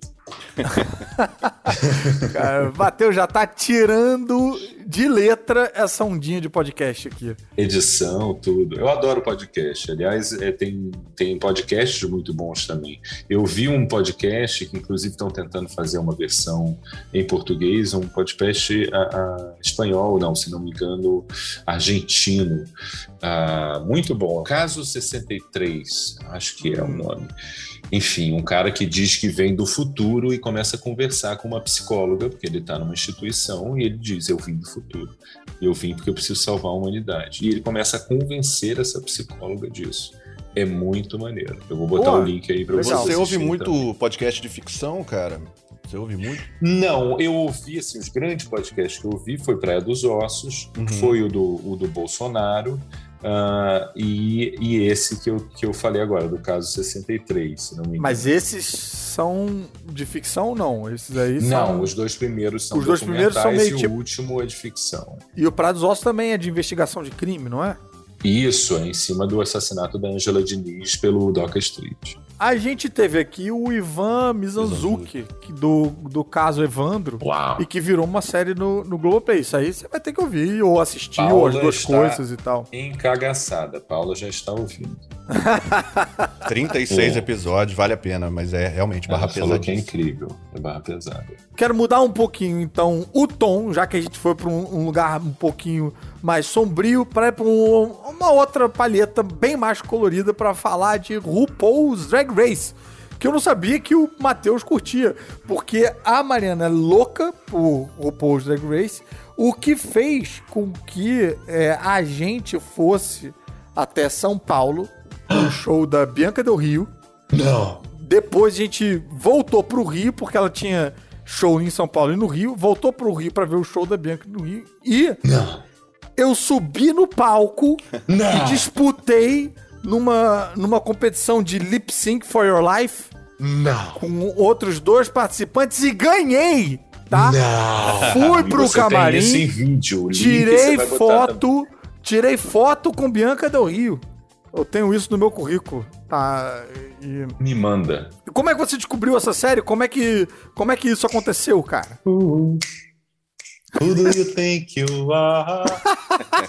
[SPEAKER 1] Cara, Bateu já tá tirando de letra essa ondinha de podcast aqui.
[SPEAKER 3] Edição, tudo. Eu adoro podcast. Aliás, é, tem, tem podcasts muito bons também. Eu vi um podcast que, inclusive, estão tentando fazer uma versão em português, um podcast a, a, espanhol, não, se não me engano, argentino. Ah, muito bom. Caso 63, acho que é o nome enfim, um cara que diz que vem do futuro e começa a conversar com uma psicóloga, porque ele está numa instituição e ele diz: Eu vim do futuro. Eu vim porque eu preciso salvar a humanidade. E ele começa a convencer essa psicóloga disso. É muito maneiro. Eu vou botar o link aí para você.
[SPEAKER 2] Você ouve muito também. podcast de ficção, cara? Você ouve muito?
[SPEAKER 3] Não, eu ouvi, assim, os grandes podcasts que eu ouvi foi Praia dos Ossos, uhum. foi o do, o do Bolsonaro, Uh, e, e, esse que eu, que eu falei agora, do caso 63, se não me engano.
[SPEAKER 1] Mas esses são de ficção ou não? Esses aí
[SPEAKER 3] são... Não, os dois primeiros são os dois primeiros são meio e tipo... o último é de ficção.
[SPEAKER 1] E o Praia dos Ossos também é de investigação de crime, não é?
[SPEAKER 3] Isso, é em cima do assassinato da Angela Diniz pelo Doca Street.
[SPEAKER 1] A gente teve aqui o Ivan Mizanzuki, do, do caso Evandro,
[SPEAKER 3] Uau.
[SPEAKER 1] e que virou uma série no, no Globoplay. Isso aí você vai ter que ouvir, ou assistir, Paula ou as duas coisas e tal.
[SPEAKER 3] Encagaçada, Paula já está ouvindo.
[SPEAKER 2] 36 é. episódios, vale a pena, mas é realmente barra Ela pesada.
[SPEAKER 3] que é incrível, é barra pesada.
[SPEAKER 1] Quero mudar um pouquinho, então, o tom, já que a gente foi para um, um, lugar um pouquinho mais sombrio, para ir para um, uma outra palheta bem mais colorida para falar de RuPaul's Drag Race. Que eu não sabia que o Matheus curtia, porque a Mariana é louca por RuPaul's Drag Race, o que fez com que é, a gente fosse até São Paulo no show da Bianca Del Rio.
[SPEAKER 3] Não.
[SPEAKER 1] Depois a gente voltou pro Rio, porque ela tinha show em São Paulo e no Rio. Voltou pro Rio para ver o show da Bianca no Rio. E
[SPEAKER 3] Não.
[SPEAKER 1] Eu subi no palco Não. e disputei numa, numa competição de lip sync for your life.
[SPEAKER 3] Não.
[SPEAKER 1] Com outros dois participantes e ganhei, tá?
[SPEAKER 3] Não.
[SPEAKER 1] Fui pro camarim. Tem isso
[SPEAKER 3] em vídeo.
[SPEAKER 1] tirei foto. Tirei foto com Bianca Del Rio. Eu tenho isso no meu currículo, tá?
[SPEAKER 3] E... Me manda.
[SPEAKER 1] Como é que você descobriu essa série? Como é que, como é que isso aconteceu, cara?
[SPEAKER 3] Uh, who do you think you are?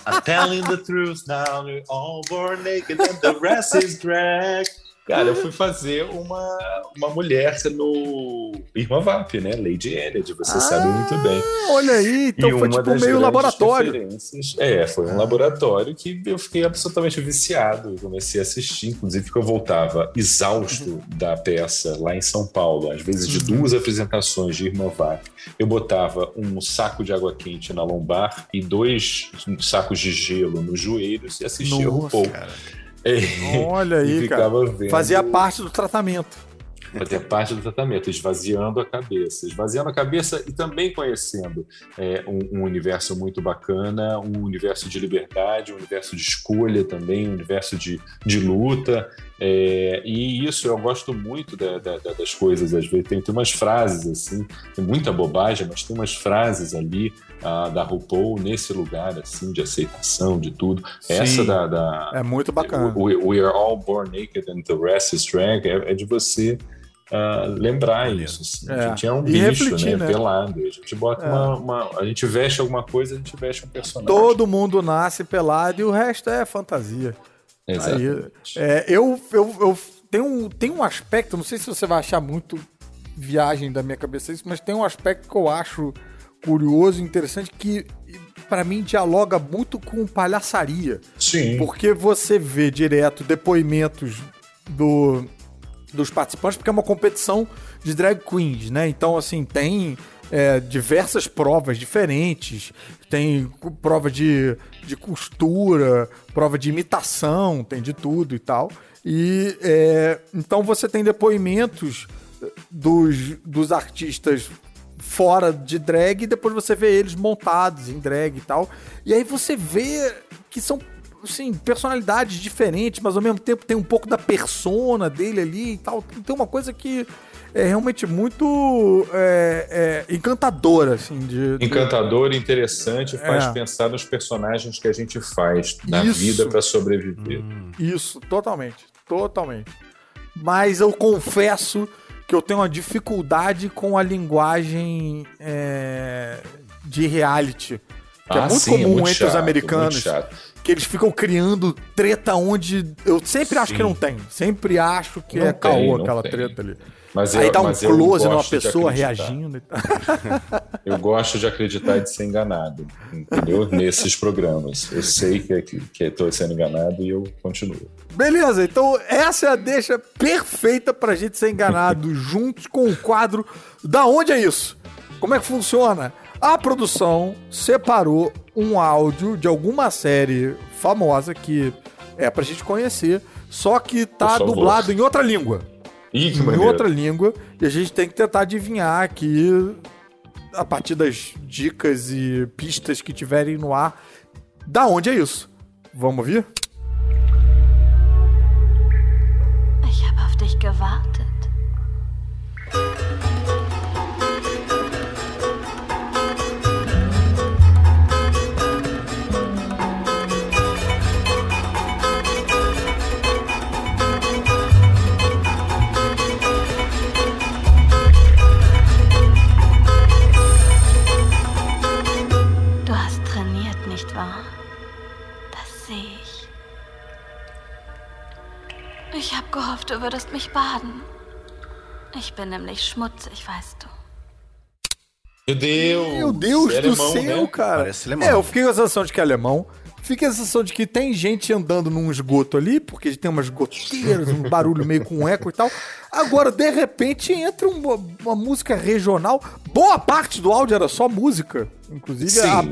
[SPEAKER 3] I'm telling the truth now. We're all born naked and the rest is drag. Cara, eu fui fazer uma, uma mulher no Irma Vap, né? Lady Enid, você ah, sabe muito bem.
[SPEAKER 1] Olha aí, então e foi tipo meio laboratório.
[SPEAKER 3] É, foi um laboratório que eu fiquei absolutamente viciado. Comecei a assistir, inclusive, que eu voltava exausto uhum. da peça lá em São Paulo, às vezes de uhum. duas apresentações de Irma Vap. Eu botava um saco de água quente na lombar e dois sacos de gelo nos joelhos e assistia Nossa, o RuPaul. Cara.
[SPEAKER 1] Olha aí, cara. Vendo... Fazia parte do tratamento.
[SPEAKER 3] Fazia parte do tratamento, esvaziando a cabeça. Esvaziando a cabeça e também conhecendo é, um, um, universo muito bacana, um universo de liberdade, um universo de escolha também, um universo de, de luta. É, e isso eu gosto muito da, da, das coisas, às vezes. Tem, tem umas frases assim, tem muita bobagem, mas tem umas frases ali uh, da RuPaul nesse lugar assim de aceitação de tudo. Sim, Essa da, da,
[SPEAKER 1] é muito bacana.
[SPEAKER 3] We, we, are all born naked and the rest is drag é, é de você uh, lembrar isso. Assim. É. A gente é um bicho, né, né? Pelado. A gente bota é. uma, uma, A gente veste alguma coisa, a gente veste um personagem.
[SPEAKER 1] Todo mundo nasce pelado e o resto é fantasia. Aí, é, eu, eu, eu tenho um, tem um aspecto, não sei se você vai achar muito viagem da minha cabeça isso, mas tem um aspecto que eu acho curioso, interessante, que para mim dialoga muito com palhaçaria.
[SPEAKER 3] Sim.
[SPEAKER 1] Porque você vê direto depoimentos do, dos participantes, porque é uma competição de drag queens, né? Então, assim, tem é, diversas provas diferentes, tem prova de, de costura, prova de imitação, tem de tudo e tal. E é, então você tem depoimentos dos, dos artistas fora de drag e depois você vê eles montados em drag e tal. E aí você vê que são assim, personalidades diferentes, mas ao mesmo tempo tem um pouco da persona dele ali e tal. Tem uma coisa que é realmente muito é, é, encantadora, assim. De,
[SPEAKER 3] de... Encantadora, interessante, faz é. pensar nos personagens que a gente faz na Isso. vida para sobreviver. Hum.
[SPEAKER 1] Isso, totalmente. Totalmente. Mas eu confesso que eu tenho uma dificuldade com a linguagem é, de reality. Que é ah, é muito sim, comum é muito entre chato, os americanos. Que eles ficam criando treta onde eu sempre sim. acho que não tem. Sempre acho que não é tem, caô aquela tem. treta ali.
[SPEAKER 3] Mas
[SPEAKER 1] Aí
[SPEAKER 3] eu,
[SPEAKER 1] dá um close numa pessoa reagindo.
[SPEAKER 3] eu gosto de acreditar e de ser enganado, entendeu? Nesses programas. Eu sei que estou que, que sendo enganado e eu continuo.
[SPEAKER 1] Beleza, então essa é a deixa perfeita pra gente ser enganado juntos com o quadro Da Onde é Isso? Como é que funciona? A produção separou um áudio de alguma série famosa que é pra gente conhecer, só que tá dublado em outra língua.
[SPEAKER 3] Ih,
[SPEAKER 1] em outra língua, e a gente tem que tentar adivinhar aqui, a partir das dicas e pistas que tiverem no ar, da onde é isso. Vamos ouvir?
[SPEAKER 6] dich gewartet. Baden. Ich bin nämlich schmutzig, weißt du.
[SPEAKER 3] Meu Deus!
[SPEAKER 1] Meu Deus é do alemão, céu, né? cara. Parece alemão. É, eu fiquei com a sensação de que é alemão. Fiquei com a sensação de que tem gente andando num esgoto ali, porque tem umas goteiras, um barulho meio com eco e tal. Agora, de repente, entra uma, uma música regional. Boa parte do áudio era só música. Inclusive, a,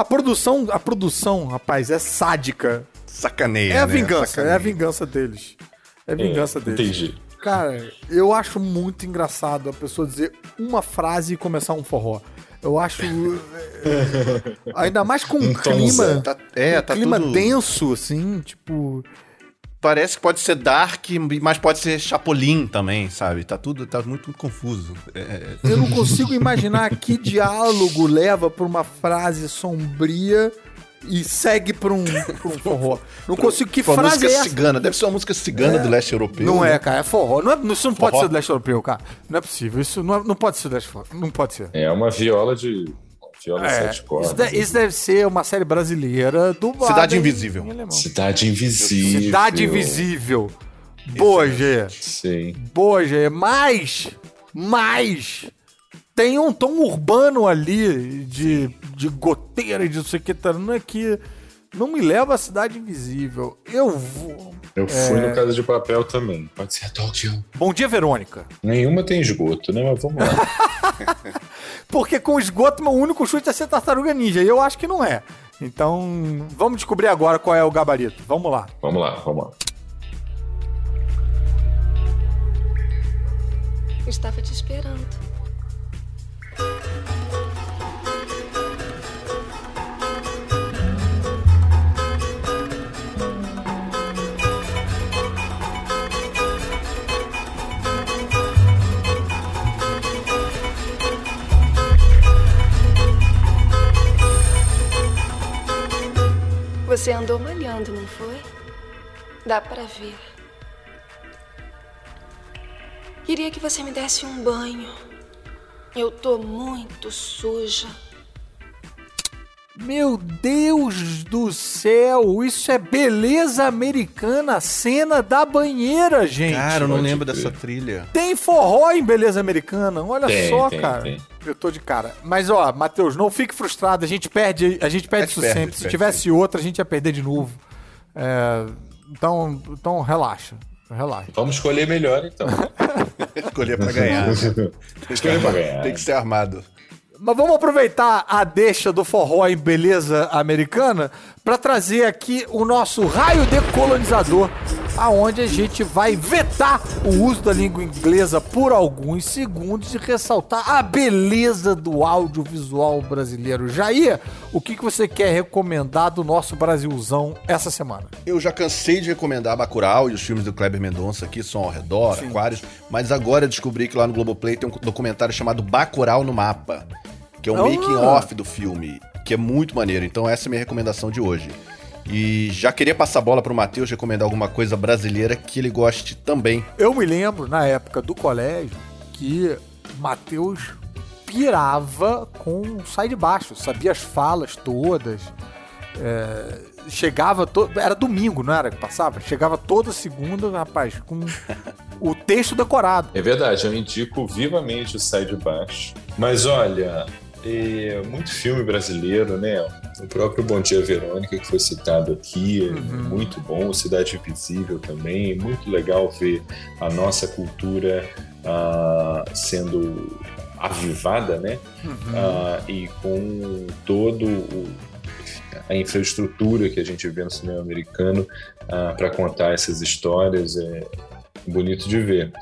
[SPEAKER 1] a, produção, a produção, rapaz, é sádica.
[SPEAKER 2] Sacaneia.
[SPEAKER 1] É a né? vingança, Sacaneia. é a vingança deles. É vingança é, deles. Entendi. Cara, eu acho muito engraçado a pessoa dizer uma frase e começar um forró. Eu acho. É, ainda mais com um clima. Tá, é, um tá clima tudo... denso, assim, tipo.
[SPEAKER 2] Parece que pode ser Dark, mas pode ser Chapolin também, sabe? Tá tudo, tá muito, muito confuso.
[SPEAKER 1] É... Eu não consigo imaginar que diálogo leva pra uma frase sombria e segue pra um, pra um forró. Não consigo. Que frase música é essa?
[SPEAKER 2] cigana. Deve ser uma música cigana é. do leste europeu.
[SPEAKER 1] Não é, né? é, cara. É forró. Não é, isso não forró. pode ser do leste europeu, cara. Não é possível. Isso não, é, não pode ser do leste Não pode ser.
[SPEAKER 3] É uma viola de. Viola é, sete cordas.
[SPEAKER 1] Isso, deve, isso deve ser uma série brasileira do
[SPEAKER 2] Cidade Invisível.
[SPEAKER 3] Cidade Invisível.
[SPEAKER 1] Cidade Invisível. Boa, G.
[SPEAKER 3] Sim.
[SPEAKER 1] Boa, G. Mas. Mas tem um tom urbano ali de, de goteira e de não sei o que, tá, não é que não me leva à cidade invisível. Eu vou.
[SPEAKER 3] Eu fui é... no Casa de Papel também. Pode ser a Tóquio.
[SPEAKER 1] Bom dia, Verônica.
[SPEAKER 3] Nenhuma tem esgoto, né? Mas vamos lá.
[SPEAKER 1] Porque com esgoto, meu único chute é ser tartaruga ninja. E eu acho que não é. Então, vamos descobrir agora qual é o gabarito. Vamos lá.
[SPEAKER 3] Vamos lá, vamos lá.
[SPEAKER 6] estava te esperando. Você andou malhando, não foi? Dá para ver. Queria que você me desse um banho. Eu tô muito suja.
[SPEAKER 1] Meu Deus do céu, isso é beleza americana, cena da banheira, gente.
[SPEAKER 2] Cara, eu não lembro dessa trilha.
[SPEAKER 1] Tem forró em beleza americana, olha tem, só, tem, cara. Tem. Eu tô de cara. Mas ó, Matheus, não fique frustrado, a gente perde, a gente perde isso perde, sempre. Perde, Se tivesse outra, a gente ia perder de novo. É, então, então relaxa. Relaxa.
[SPEAKER 3] Vamos escolher melhor, então.
[SPEAKER 2] escolher para ganhar. escolher para ganhar. Tem que ser armado.
[SPEAKER 1] Mas vamos aproveitar a deixa do forró em beleza americana para trazer aqui o nosso raio decolonizador, aonde a gente vai vetar o uso da língua inglesa por alguns segundos e ressaltar a beleza do audiovisual brasileiro. Jair, o que, que você quer recomendar do nosso Brasilzão essa semana?
[SPEAKER 2] Eu já cansei de recomendar Bacurau e os filmes do Kleber Mendonça aqui, Som ao Redor, Sim. Aquários, mas agora descobri que lá no Globoplay tem um documentário chamado Bacurau no Mapa que é um oh. making off do filme, que é muito maneiro. Então essa é a minha recomendação de hoje. E já queria passar a bola pro Matheus recomendar alguma coisa brasileira que ele goste também.
[SPEAKER 1] Eu me lembro, na época do colégio, que Matheus pirava com Sai de Baixo, sabia as falas todas. É, chegava, to... era domingo, não era que passava? Chegava toda segunda, rapaz, com o texto decorado.
[SPEAKER 3] É verdade, eu indico vivamente o Sai de Baixo. Mas olha, é, muito filme brasileiro, né? O próprio Bom Dia Verônica, que foi citado aqui, é uhum. muito bom. Cidade Invisível também. Muito legal ver a nossa cultura uh, sendo avivada, né? Uhum. Uh, e com todo o, a infraestrutura que a gente vê no cinema americano uh, para contar essas histórias é bonito de ver.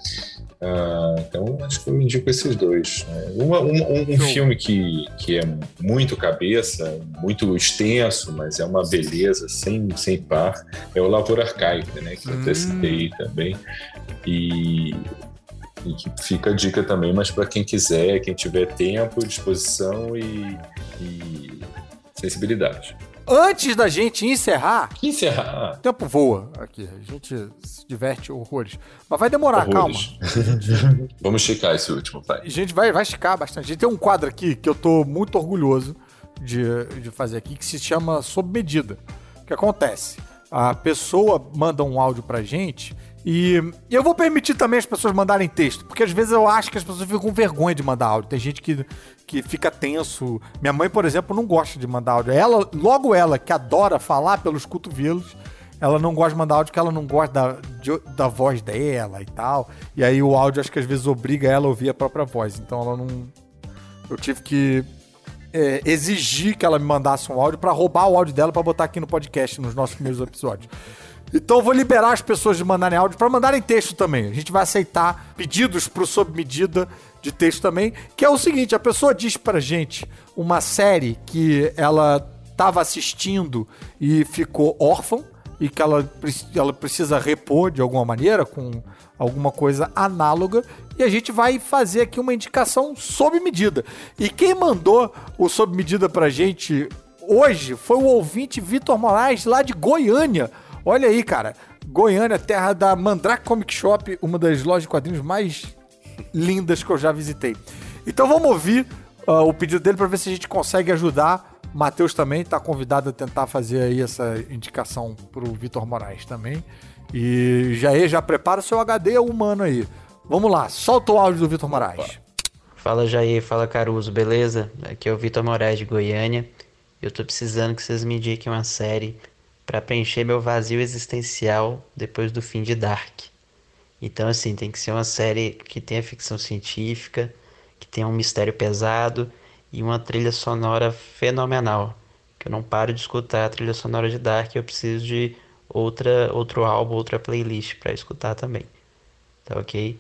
[SPEAKER 3] Uh, então, acho que eu indico esses dois. Né? Uma, um, um filme que, que é muito cabeça, muito extenso, mas é uma beleza sem, sem par, é o Lavoura Arcaica, né? que eu até citei hum. também. E, e que fica a dica também, mas para quem quiser, quem tiver tempo, disposição e, e sensibilidade.
[SPEAKER 1] Antes da gente encerrar.
[SPEAKER 3] Encerrar?
[SPEAKER 1] O tempo voa aqui. A gente se diverte horrores. Mas vai demorar, horrores.
[SPEAKER 3] calma. Vamos esticar esse último, pai.
[SPEAKER 1] A gente vai, vai esticar bastante. A gente tem um quadro aqui que eu tô muito orgulhoso de, de fazer aqui, que se chama Sob Medida. O que acontece? a pessoa manda um áudio pra gente e, eu vou permitir também as pessoas mandarem texto, porque às vezes eu acho que as pessoas ficam com vergonha de mandar áudio. Tem gente que, que fica tenso. Minha mãe, por exemplo, não gosta de mandar áudio. Ela, logo ela, que adora falar pelos cotovelos, ela não gosta de mandar áudio porque ela não gosta da, de, da voz dela e tal. E aí o áudio acho que às vezes obriga ela a ouvir a própria voz. Então ela não. Eu tive que é, exigir que ela me mandasse um áudio para roubar o áudio dela para botar aqui no podcast, nos nossos primeiros episódios. Então eu vou liberar as pessoas de mandarem áudio para mandarem texto também. A gente vai aceitar pedidos pro sob medida de texto também, que é o seguinte, a pessoa diz pra gente uma série que ela estava assistindo e ficou órfã e que ela, ela precisa repor de alguma maneira com alguma coisa análoga e a gente vai fazer aqui uma indicação sob medida. E quem mandou o sob medida pra gente hoje foi o ouvinte Vitor Moraes lá de Goiânia. Olha aí, cara. Goiânia, terra da Mandrake Comic Shop, uma das lojas de quadrinhos mais lindas que eu já visitei. Então vamos ouvir uh, o pedido dele para ver se a gente consegue ajudar. Matheus também está convidado a tentar fazer aí essa indicação pro Vitor Moraes também. E já já prepara o seu HD humano aí. Vamos lá, solta o áudio do Vitor Moraes.
[SPEAKER 7] Fala Jair, fala Caruso, beleza? Aqui é o Vitor Moraes de Goiânia. Eu tô precisando que vocês me indiquem uma série para preencher meu vazio existencial depois do fim de Dark. Então, assim, tem que ser uma série que tenha ficção científica, que tenha um mistério pesado e uma trilha sonora fenomenal. Que eu não paro de escutar a trilha sonora de Dark, eu preciso de outra, outro álbum, outra playlist para escutar também. Tá ok?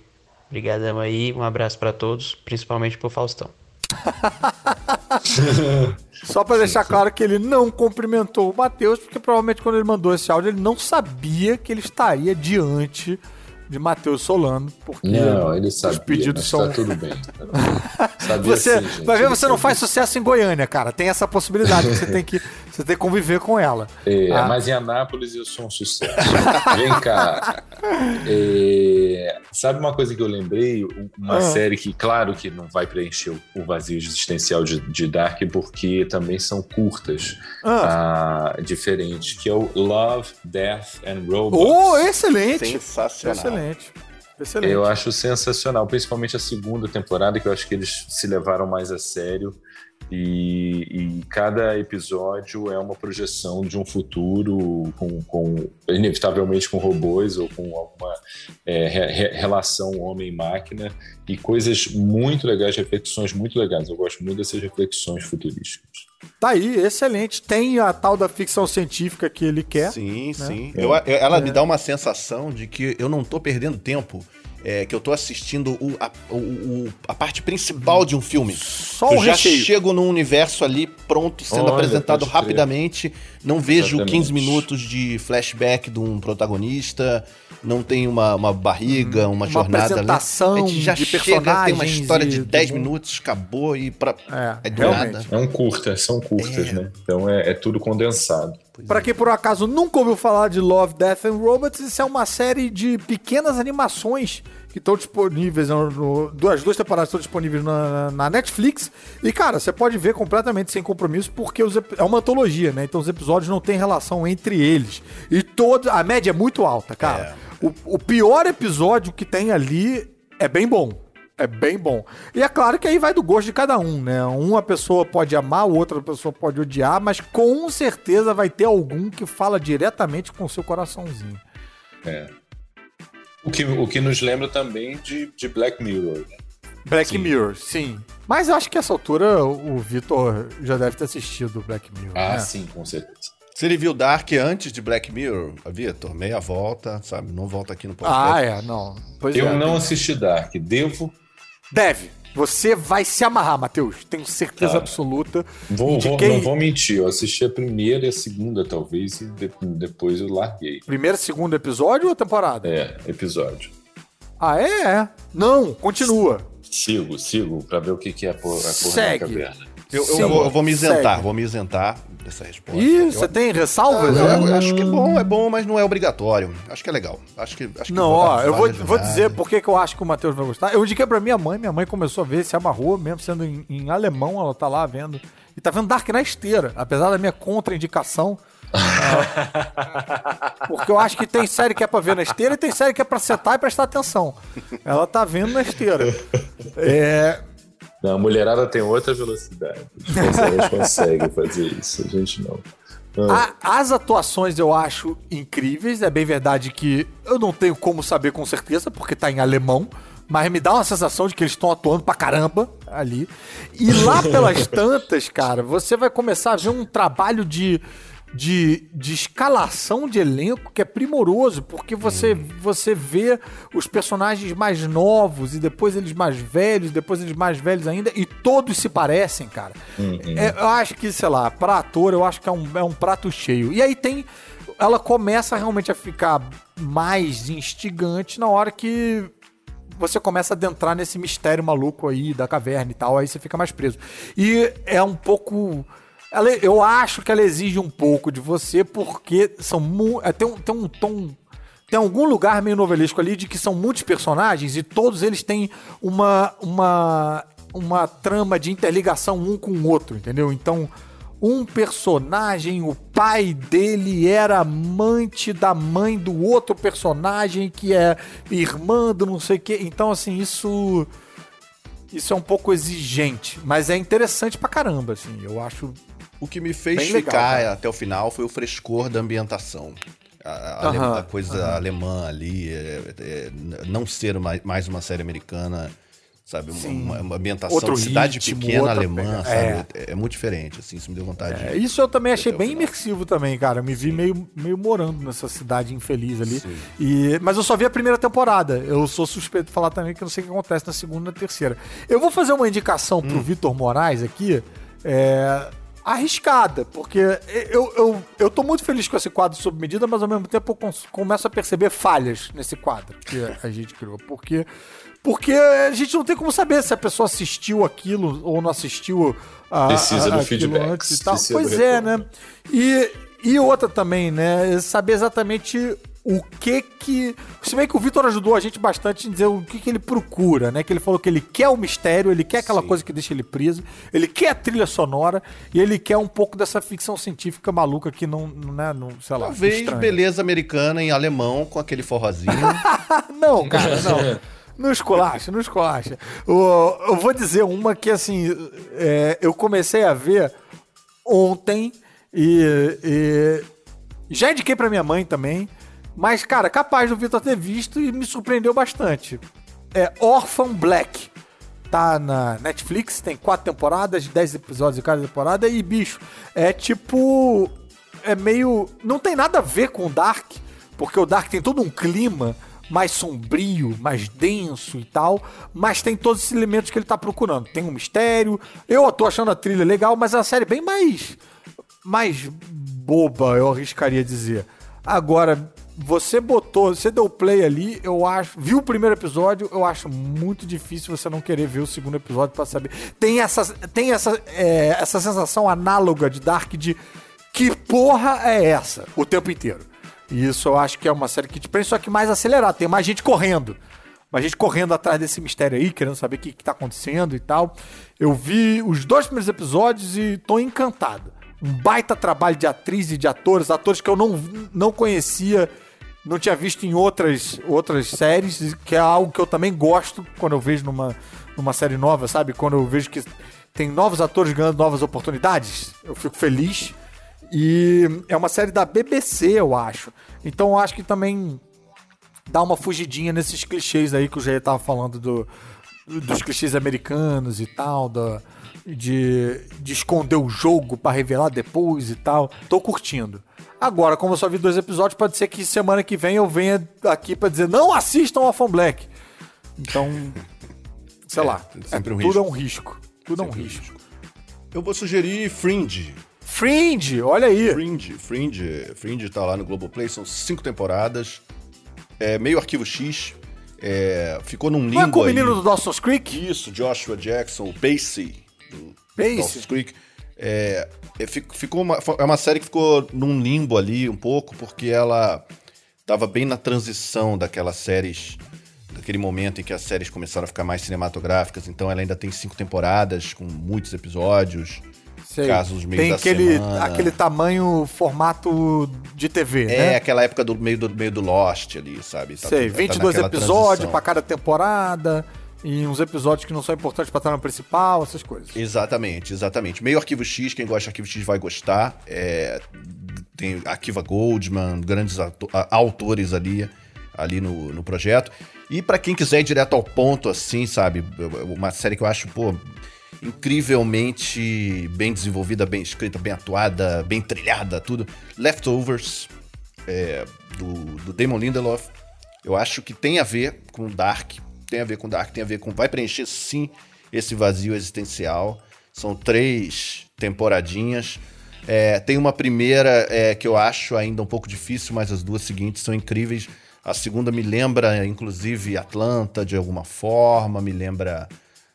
[SPEAKER 7] Obrigadão aí, um abraço para todos, principalmente pro Faustão.
[SPEAKER 1] Só para deixar claro que ele não cumprimentou o Matheus, porque provavelmente quando ele mandou esse áudio ele não sabia que ele estaria diante de Matheus Solano, porque
[SPEAKER 3] não, ele sabia,
[SPEAKER 1] os pedidos
[SPEAKER 3] tá
[SPEAKER 1] são.
[SPEAKER 3] Tá tudo bem.
[SPEAKER 1] Sabia você sim, vai ver, você não faz sucesso em Goiânia, cara. Tem essa possibilidade. você tem que você tem que conviver com ela.
[SPEAKER 3] É, ah. Mas em Anápolis eu sou um sucesso. Vem cá. É, sabe uma coisa que eu lembrei? Uma ah. série que, claro, que não vai preencher o vazio existencial de, de Dark, porque também são curtas, ah. ah diferentes, que é o Love, Death and Robots.
[SPEAKER 1] Oh, excelente!
[SPEAKER 2] Sensacional.
[SPEAKER 1] Excelente. Excelente.
[SPEAKER 3] Eu acho sensacional, principalmente a segunda temporada, que eu acho que eles se levaram mais a sério. E, e, cada episódio é uma projeção de um futuro com, com inevitavelmente com robôs ou com alguma é, re, relação homem-máquina e coisas muito legais, reflexões muito legais. Eu gosto muito dessas reflexões futurísticas.
[SPEAKER 1] Tá aí, excelente. Tem a tal da ficção científica que ele quer.
[SPEAKER 2] Sim, né? sim. Eu, eu, ela é. me dá uma sensação de que eu não tô perdendo tempo é, que eu tô assistindo o, a, o, a parte principal de um filme.
[SPEAKER 1] Só eu
[SPEAKER 2] já recheio. chego num universo ali pronto, sendo Olha, apresentado rapidamente. Não vejo Exatamente. 15 minutos de flashback de um protagonista. Não tem uma, uma barriga, uma, uma jornada
[SPEAKER 1] apresentação ali. A gente já
[SPEAKER 2] de
[SPEAKER 1] chega, personagens tem
[SPEAKER 2] uma história de 10 minutos, acabou e pra,
[SPEAKER 1] é,
[SPEAKER 2] é
[SPEAKER 1] do nada.
[SPEAKER 3] É um curta, são curtas, é. né? Então é, é tudo condensado.
[SPEAKER 1] Para quem por um acaso nunca ouviu falar de Love, Death and Robots, isso é uma série de pequenas animações que estão disponíveis, no, no, as duas temporadas estão disponíveis na, na, Netflix. E, cara, você pode ver completamente sem compromisso, porque os, é uma antologia, né? Então os episódios não têm relação entre eles. E toda a média é muito alta, cara. É. O, o pior episódio que tem ali é bem bom. É bem bom. E é claro que aí vai do gosto de cada um, né? Uma pessoa pode amar, outra pessoa pode odiar, mas com certeza vai ter algum que fala diretamente com o seu coraçãozinho.
[SPEAKER 3] É. O que, o que nos lembra também de, de Black Mirror. Né?
[SPEAKER 1] Black sim. Mirror, sim. Mas eu acho que essa altura o Vitor já deve ter assistido Black Mirror.
[SPEAKER 3] Ah, né? sim, com certeza.
[SPEAKER 2] Se ele viu Dark antes de Black Mirror, Vitor, meia volta, sabe? Não volta aqui no
[SPEAKER 1] podcast. Ah, é, não.
[SPEAKER 3] Pois eu é, não assisti Dark. Devo?
[SPEAKER 1] Deve. Você vai se amarrar, Matheus. Tenho certeza tá. absoluta.
[SPEAKER 3] Vou, vou, Não vou mentir, eu assisti a primeira e a segunda, talvez, e de, depois eu larguei.
[SPEAKER 1] Primeiro e segundo episódio ou temporada?
[SPEAKER 3] É, episódio.
[SPEAKER 1] Ah, é? é. Não, continua.
[SPEAKER 3] Sigo, sigo, pra ver o que, que é a porra, a porra
[SPEAKER 1] Segue.
[SPEAKER 3] da caverna.
[SPEAKER 2] Eu, eu, eu, vou, eu, vou, me isentar, segue. vou me isentar dessa resposta.
[SPEAKER 1] Ih, você tem ressalvas?
[SPEAKER 2] Ah, eu, acho que é bom, é bom, mas não é obrigatório. Acho que é legal. Acho que, acho que
[SPEAKER 1] não, ó, eu vou, vou dizer por que eu acho que o Matheus vai gostar. Eu indiquei pra minha mãe, minha mãe começou a ver, se amarrou, mesmo sendo em, em alemão, ela tá lá vendo. E tá vendo Dark na esteira. Apesar da minha contraindicação, Porque eu acho que tem série que é pra ver na esteira e tem série que é pra sentar e prestar atenção. Ela tá vendo na esteira. É.
[SPEAKER 3] Não, a mulherada tem outra velocidade. Eles conseguem fazer isso, a gente não.
[SPEAKER 1] A, as atuações eu acho incríveis. É bem verdade que eu não tenho como saber com certeza, porque tá em alemão. Mas me dá uma sensação de que eles estão atuando pra caramba ali. E lá pelas tantas, cara, você vai começar a ver um trabalho de de, de escalação de elenco que é primoroso, porque você, hum. você vê os personagens mais novos e depois eles mais velhos, depois eles mais velhos ainda, e todos se parecem, cara. Hum, hum. É, eu acho que, sei lá, pra ator, eu acho que é um, é um prato cheio. E aí tem. Ela começa realmente a ficar mais instigante na hora que você começa a adentrar nesse mistério maluco aí da caverna e tal, aí você fica mais preso. E é um pouco ela, eu acho que ela exige um pouco de você, porque são é, tem, um, tem um tom. Tem algum lugar meio novelesco ali de que são muitos personagens e todos eles têm uma, uma, uma trama de interligação um com o outro, entendeu? Então, um personagem, o pai dele era amante da mãe do outro personagem que é irmã do não sei o quê. Então, assim, isso. Isso é um pouco exigente, mas é interessante pra caramba, assim. Eu acho
[SPEAKER 2] o que me fez Bem ficar legal, até o final foi o frescor da ambientação. A, a, a coisa alemã ali, é, é, não ser mais, mais uma série americana, sabe? Uma, uma, ambientação Outro de cidade ritmo, pequena alemã, sabe? É. é. é. muito diferente, assim, isso me deu vontade.
[SPEAKER 1] É, de, isso eu também achei bem imersivo também, cara. Me vi meio, meio morando nessa cidade infeliz ali. E, mas eu só vi a primeira temporada. Eu sou suspeito de falar também que eu não sei o que acontece na segunda e na terceira. Eu vou fazer uma indicação pro hum. Vitor Moraes aqui. É, arriscada, porque eu, eu, eu tô muito feliz com esse quadro sob medida, mas ao mesmo tempo eu começo a perceber falhas nesse quadro que a gente criou. Porque, porque a gente não tem como saber se a pessoa assistiu aquilo ou não assistiu
[SPEAKER 3] a, Precisa a, do feedback. Antes
[SPEAKER 1] e tal. Pois é, né? E, e outra também, né? Saber exatamente o que que. Se bem que o Vitor ajudou a gente bastante em dizer o que, que ele procura, né? Que ele falou que ele quer o mistério, ele quer aquela Sim. coisa que deixa ele preso, ele quer a trilha sonora e ele quer um pouco dessa ficção científica maluca que não, né, não sei lá.
[SPEAKER 2] Talvez estranha. beleza americana em alemão com aquele forrozinho.
[SPEAKER 1] não, cara, não. Não esculacha, não esculacha. Eu, eu vou dizer uma que, assim, é, eu comecei a ver ontem e, e já indiquei para minha mãe também. Mas, cara, capaz do Vitor ter visto e me surpreendeu bastante. É Orphan Black. Tá na Netflix, tem quatro temporadas, dez episódios em cada temporada. E, bicho, é tipo. É meio. Não tem nada a ver com o Dark, porque o Dark tem todo um clima mais sombrio, mais denso e tal, mas tem todos esses elementos que ele tá procurando. Tem um mistério. Eu tô achando a trilha legal, mas é uma série bem mais mais boba, eu arriscaria dizer. Agora, você botou, você deu play ali, eu acho, viu o primeiro episódio, eu acho muito difícil você não querer ver o segundo episódio para saber. Tem essa, tem essa, é, essa sensação análoga de Dark de que porra é essa o tempo inteiro. E isso eu acho que é uma série que te prende, só que mais acelerada, tem mais gente correndo. Mais gente correndo atrás desse mistério aí, querendo saber o que, que tá acontecendo e tal. Eu vi os dois primeiros episódios e tô encantado. Um baita trabalho de atriz e de atores, atores que eu não, não conhecia não tinha visto em outras, outras séries, que é algo que eu também gosto quando eu vejo numa, numa série nova, sabe? Quando eu vejo que tem novos atores ganhando novas oportunidades, eu fico feliz. E é uma série da BBC, eu acho. Então eu acho que também dá uma fugidinha nesses clichês aí que o Jair tava falando do, dos clichês americanos e tal, da, de, de esconder o jogo para revelar depois e tal. Tô curtindo. Agora, como eu só vi dois episódios, pode ser que semana que vem eu venha aqui para dizer não assistam Orphan Black. Então, sei é, lá, é, um tudo risco. é um risco. Tudo sempre é um risco. risco.
[SPEAKER 2] Eu vou sugerir Fringe.
[SPEAKER 1] Fringe, olha aí.
[SPEAKER 2] Fringe, Fringe, Fringe tá lá no Globoplay, são cinco temporadas. É meio arquivo X. É, ficou num limbo Não é
[SPEAKER 1] com o menino do Dawson's Creek?
[SPEAKER 2] Isso, Joshua Jackson, o Pacey. Do?
[SPEAKER 1] Dawson's Creek.
[SPEAKER 2] É, é, ficou uma, é uma série que ficou num limbo ali um pouco, porque ela estava bem na transição daquelas séries, daquele momento em que as séries começaram a ficar mais cinematográficas. Então ela ainda tem cinco temporadas, com muitos episódios. Sei. casos
[SPEAKER 1] meio Tem da aquele, semana. aquele tamanho, formato de TV,
[SPEAKER 2] é, né? É, aquela época do meio do, meio do Lost ali, sabe?
[SPEAKER 1] Tá Sei, 22 tá episódios para cada temporada e uns episódios que não são importantes pra trama principal, essas coisas.
[SPEAKER 2] Exatamente, exatamente. Meio Arquivo X, quem gosta de Arquivo X vai gostar. É, tem Arquiva Goldman, grandes autores ali, ali no, no projeto. E para quem quiser ir direto ao ponto, assim, sabe? Uma série que eu acho, pô, incrivelmente bem desenvolvida, bem escrita, bem atuada, bem trilhada, tudo. Leftovers, é, do, do Damon Lindelof. Eu acho que tem a ver com Dark, tem a ver com Dark, tem a ver com. Vai preencher sim esse vazio existencial. São três temporadinhas. É, tem uma primeira é, que eu acho ainda um pouco difícil, mas as duas seguintes são incríveis. A segunda me lembra, inclusive, Atlanta de alguma forma, me lembra.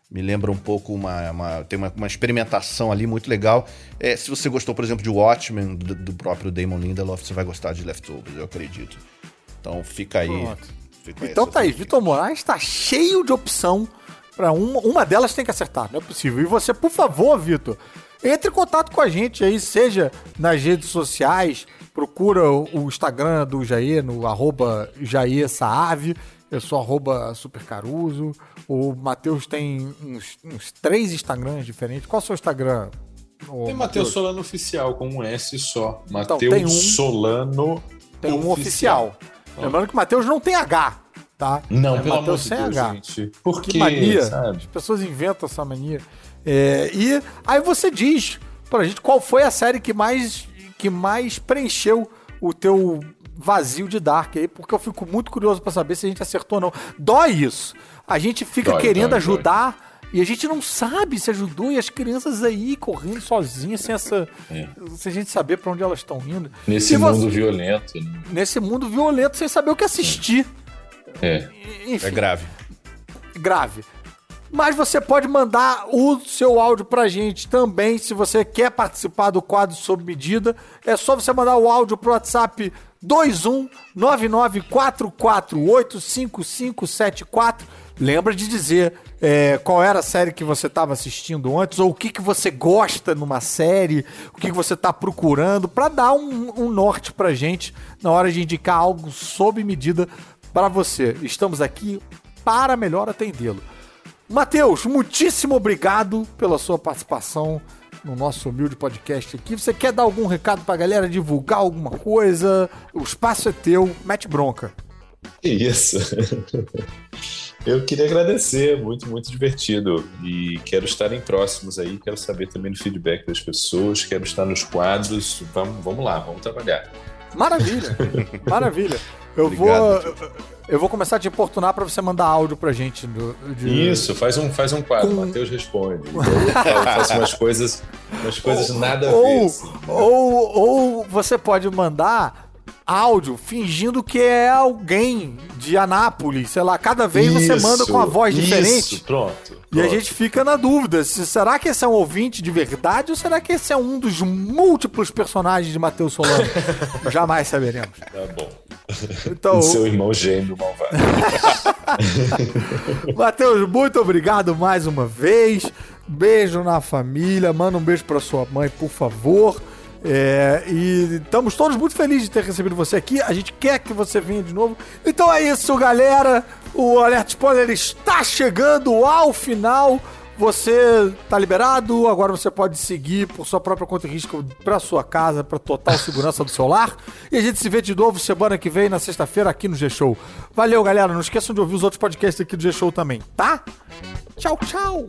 [SPEAKER 2] Me lembra um pouco uma. uma tem uma, uma, experimentação ali muito legal. É, se você gostou, por exemplo, de Watchmen, do, do, próprio Damon Lindelof, você vai gostar de Leftovers, eu acredito. Então fica aí. Pronto.
[SPEAKER 1] Então tá aí, Vitor Moraes tá cheio de opção para uma, uma delas tem que acertar, não é possível. E você, por favor, Vitor, entre em contato com a gente aí, seja nas redes sociais, procura o Instagram do Jair no arroba Jair Saave, eu sou arroba Supercaruso, o Matheus tem uns, uns, três Instagrams diferentes. Qual é o seu Instagram?
[SPEAKER 3] Tem Matheus Solano Oficial, com um S só. Matheus então, um, Solano
[SPEAKER 1] Tem um oficial. Lembrando que o Matheus não tem H, tá?
[SPEAKER 3] Não, é pelo amor de Deus, H. gente. Por que,
[SPEAKER 1] mania. Sabe? As pessoas inventam essa mania. É, e aí você diz pra gente qual foi a série que mais, que mais preencheu o teu vazio de Dark aí, porque eu fico muito curioso para saber se a gente acertou ou não. Dói isso. A gente fica dói, querendo dói, ajudar. Dói. E a gente não sabe se ajudou e as crianças aí correndo sozinhas sem essa. É. Sem a gente saber para onde elas estão indo.
[SPEAKER 3] Nesse mundo violento. Né?
[SPEAKER 1] Nesse mundo violento, sem saber o que assistir.
[SPEAKER 3] É.
[SPEAKER 2] Enfim, é grave.
[SPEAKER 1] Grave. Mas você pode mandar o seu áudio pra gente também, se você quer participar do quadro sob medida. É só você mandar o áudio pro WhatsApp 21994485574. Lembra de dizer é, qual era a série que você estava assistindo antes, ou o que, que você gosta numa série, o que, que você está procurando, para dar um, um norte pra gente na hora de indicar algo sob medida para você. Estamos aqui para melhor atendê-lo. Matheus, muitíssimo obrigado pela sua participação no nosso humilde podcast aqui. Você quer dar algum recado pra galera, divulgar alguma coisa? O espaço é teu, mete bronca.
[SPEAKER 3] Isso. Eu queria agradecer, muito, muito divertido. E quero estar em próximos aí, quero saber também do feedback das pessoas, quero estar nos quadros. Vamos, vamos lá, vamos trabalhar.
[SPEAKER 1] Maravilha, maravilha. Eu Obrigado, vou. Eu vou começar a te importunar para você mandar áudio pra gente. Do,
[SPEAKER 3] de... Isso, faz um, faz um quadro, Com... Matheus responde. Então, eu faço umas coisas, umas coisas ou, nada a ver.
[SPEAKER 1] Ou, assim, né? ou, ou você pode mandar áudio fingindo que é alguém de Anápolis, sei lá, cada vez isso, você manda com a voz isso, diferente.
[SPEAKER 3] Pronto, pronto.
[SPEAKER 1] E a gente fica na dúvida, se, será que esse é um ouvinte de verdade ou será que esse é um dos múltiplos personagens de Matheus Solano? Jamais saberemos.
[SPEAKER 3] Tá bom. Então, o seu irmão gêmeo malvado.
[SPEAKER 1] Matheus, muito obrigado mais uma vez. Beijo na família, manda um beijo para sua mãe, por favor. É, e estamos todos muito felizes de ter recebido você aqui. A gente quer que você venha de novo. Então é isso, galera. O Alerta Spoiler está chegando ao final. Você tá liberado, agora você pode seguir por sua própria conta e risco para sua casa, para total segurança do seu lar. E a gente se vê de novo semana que vem, na sexta-feira, aqui no G-Show. Valeu, galera. Não esqueçam de ouvir os outros podcasts aqui do G-Show também, tá? Tchau, tchau.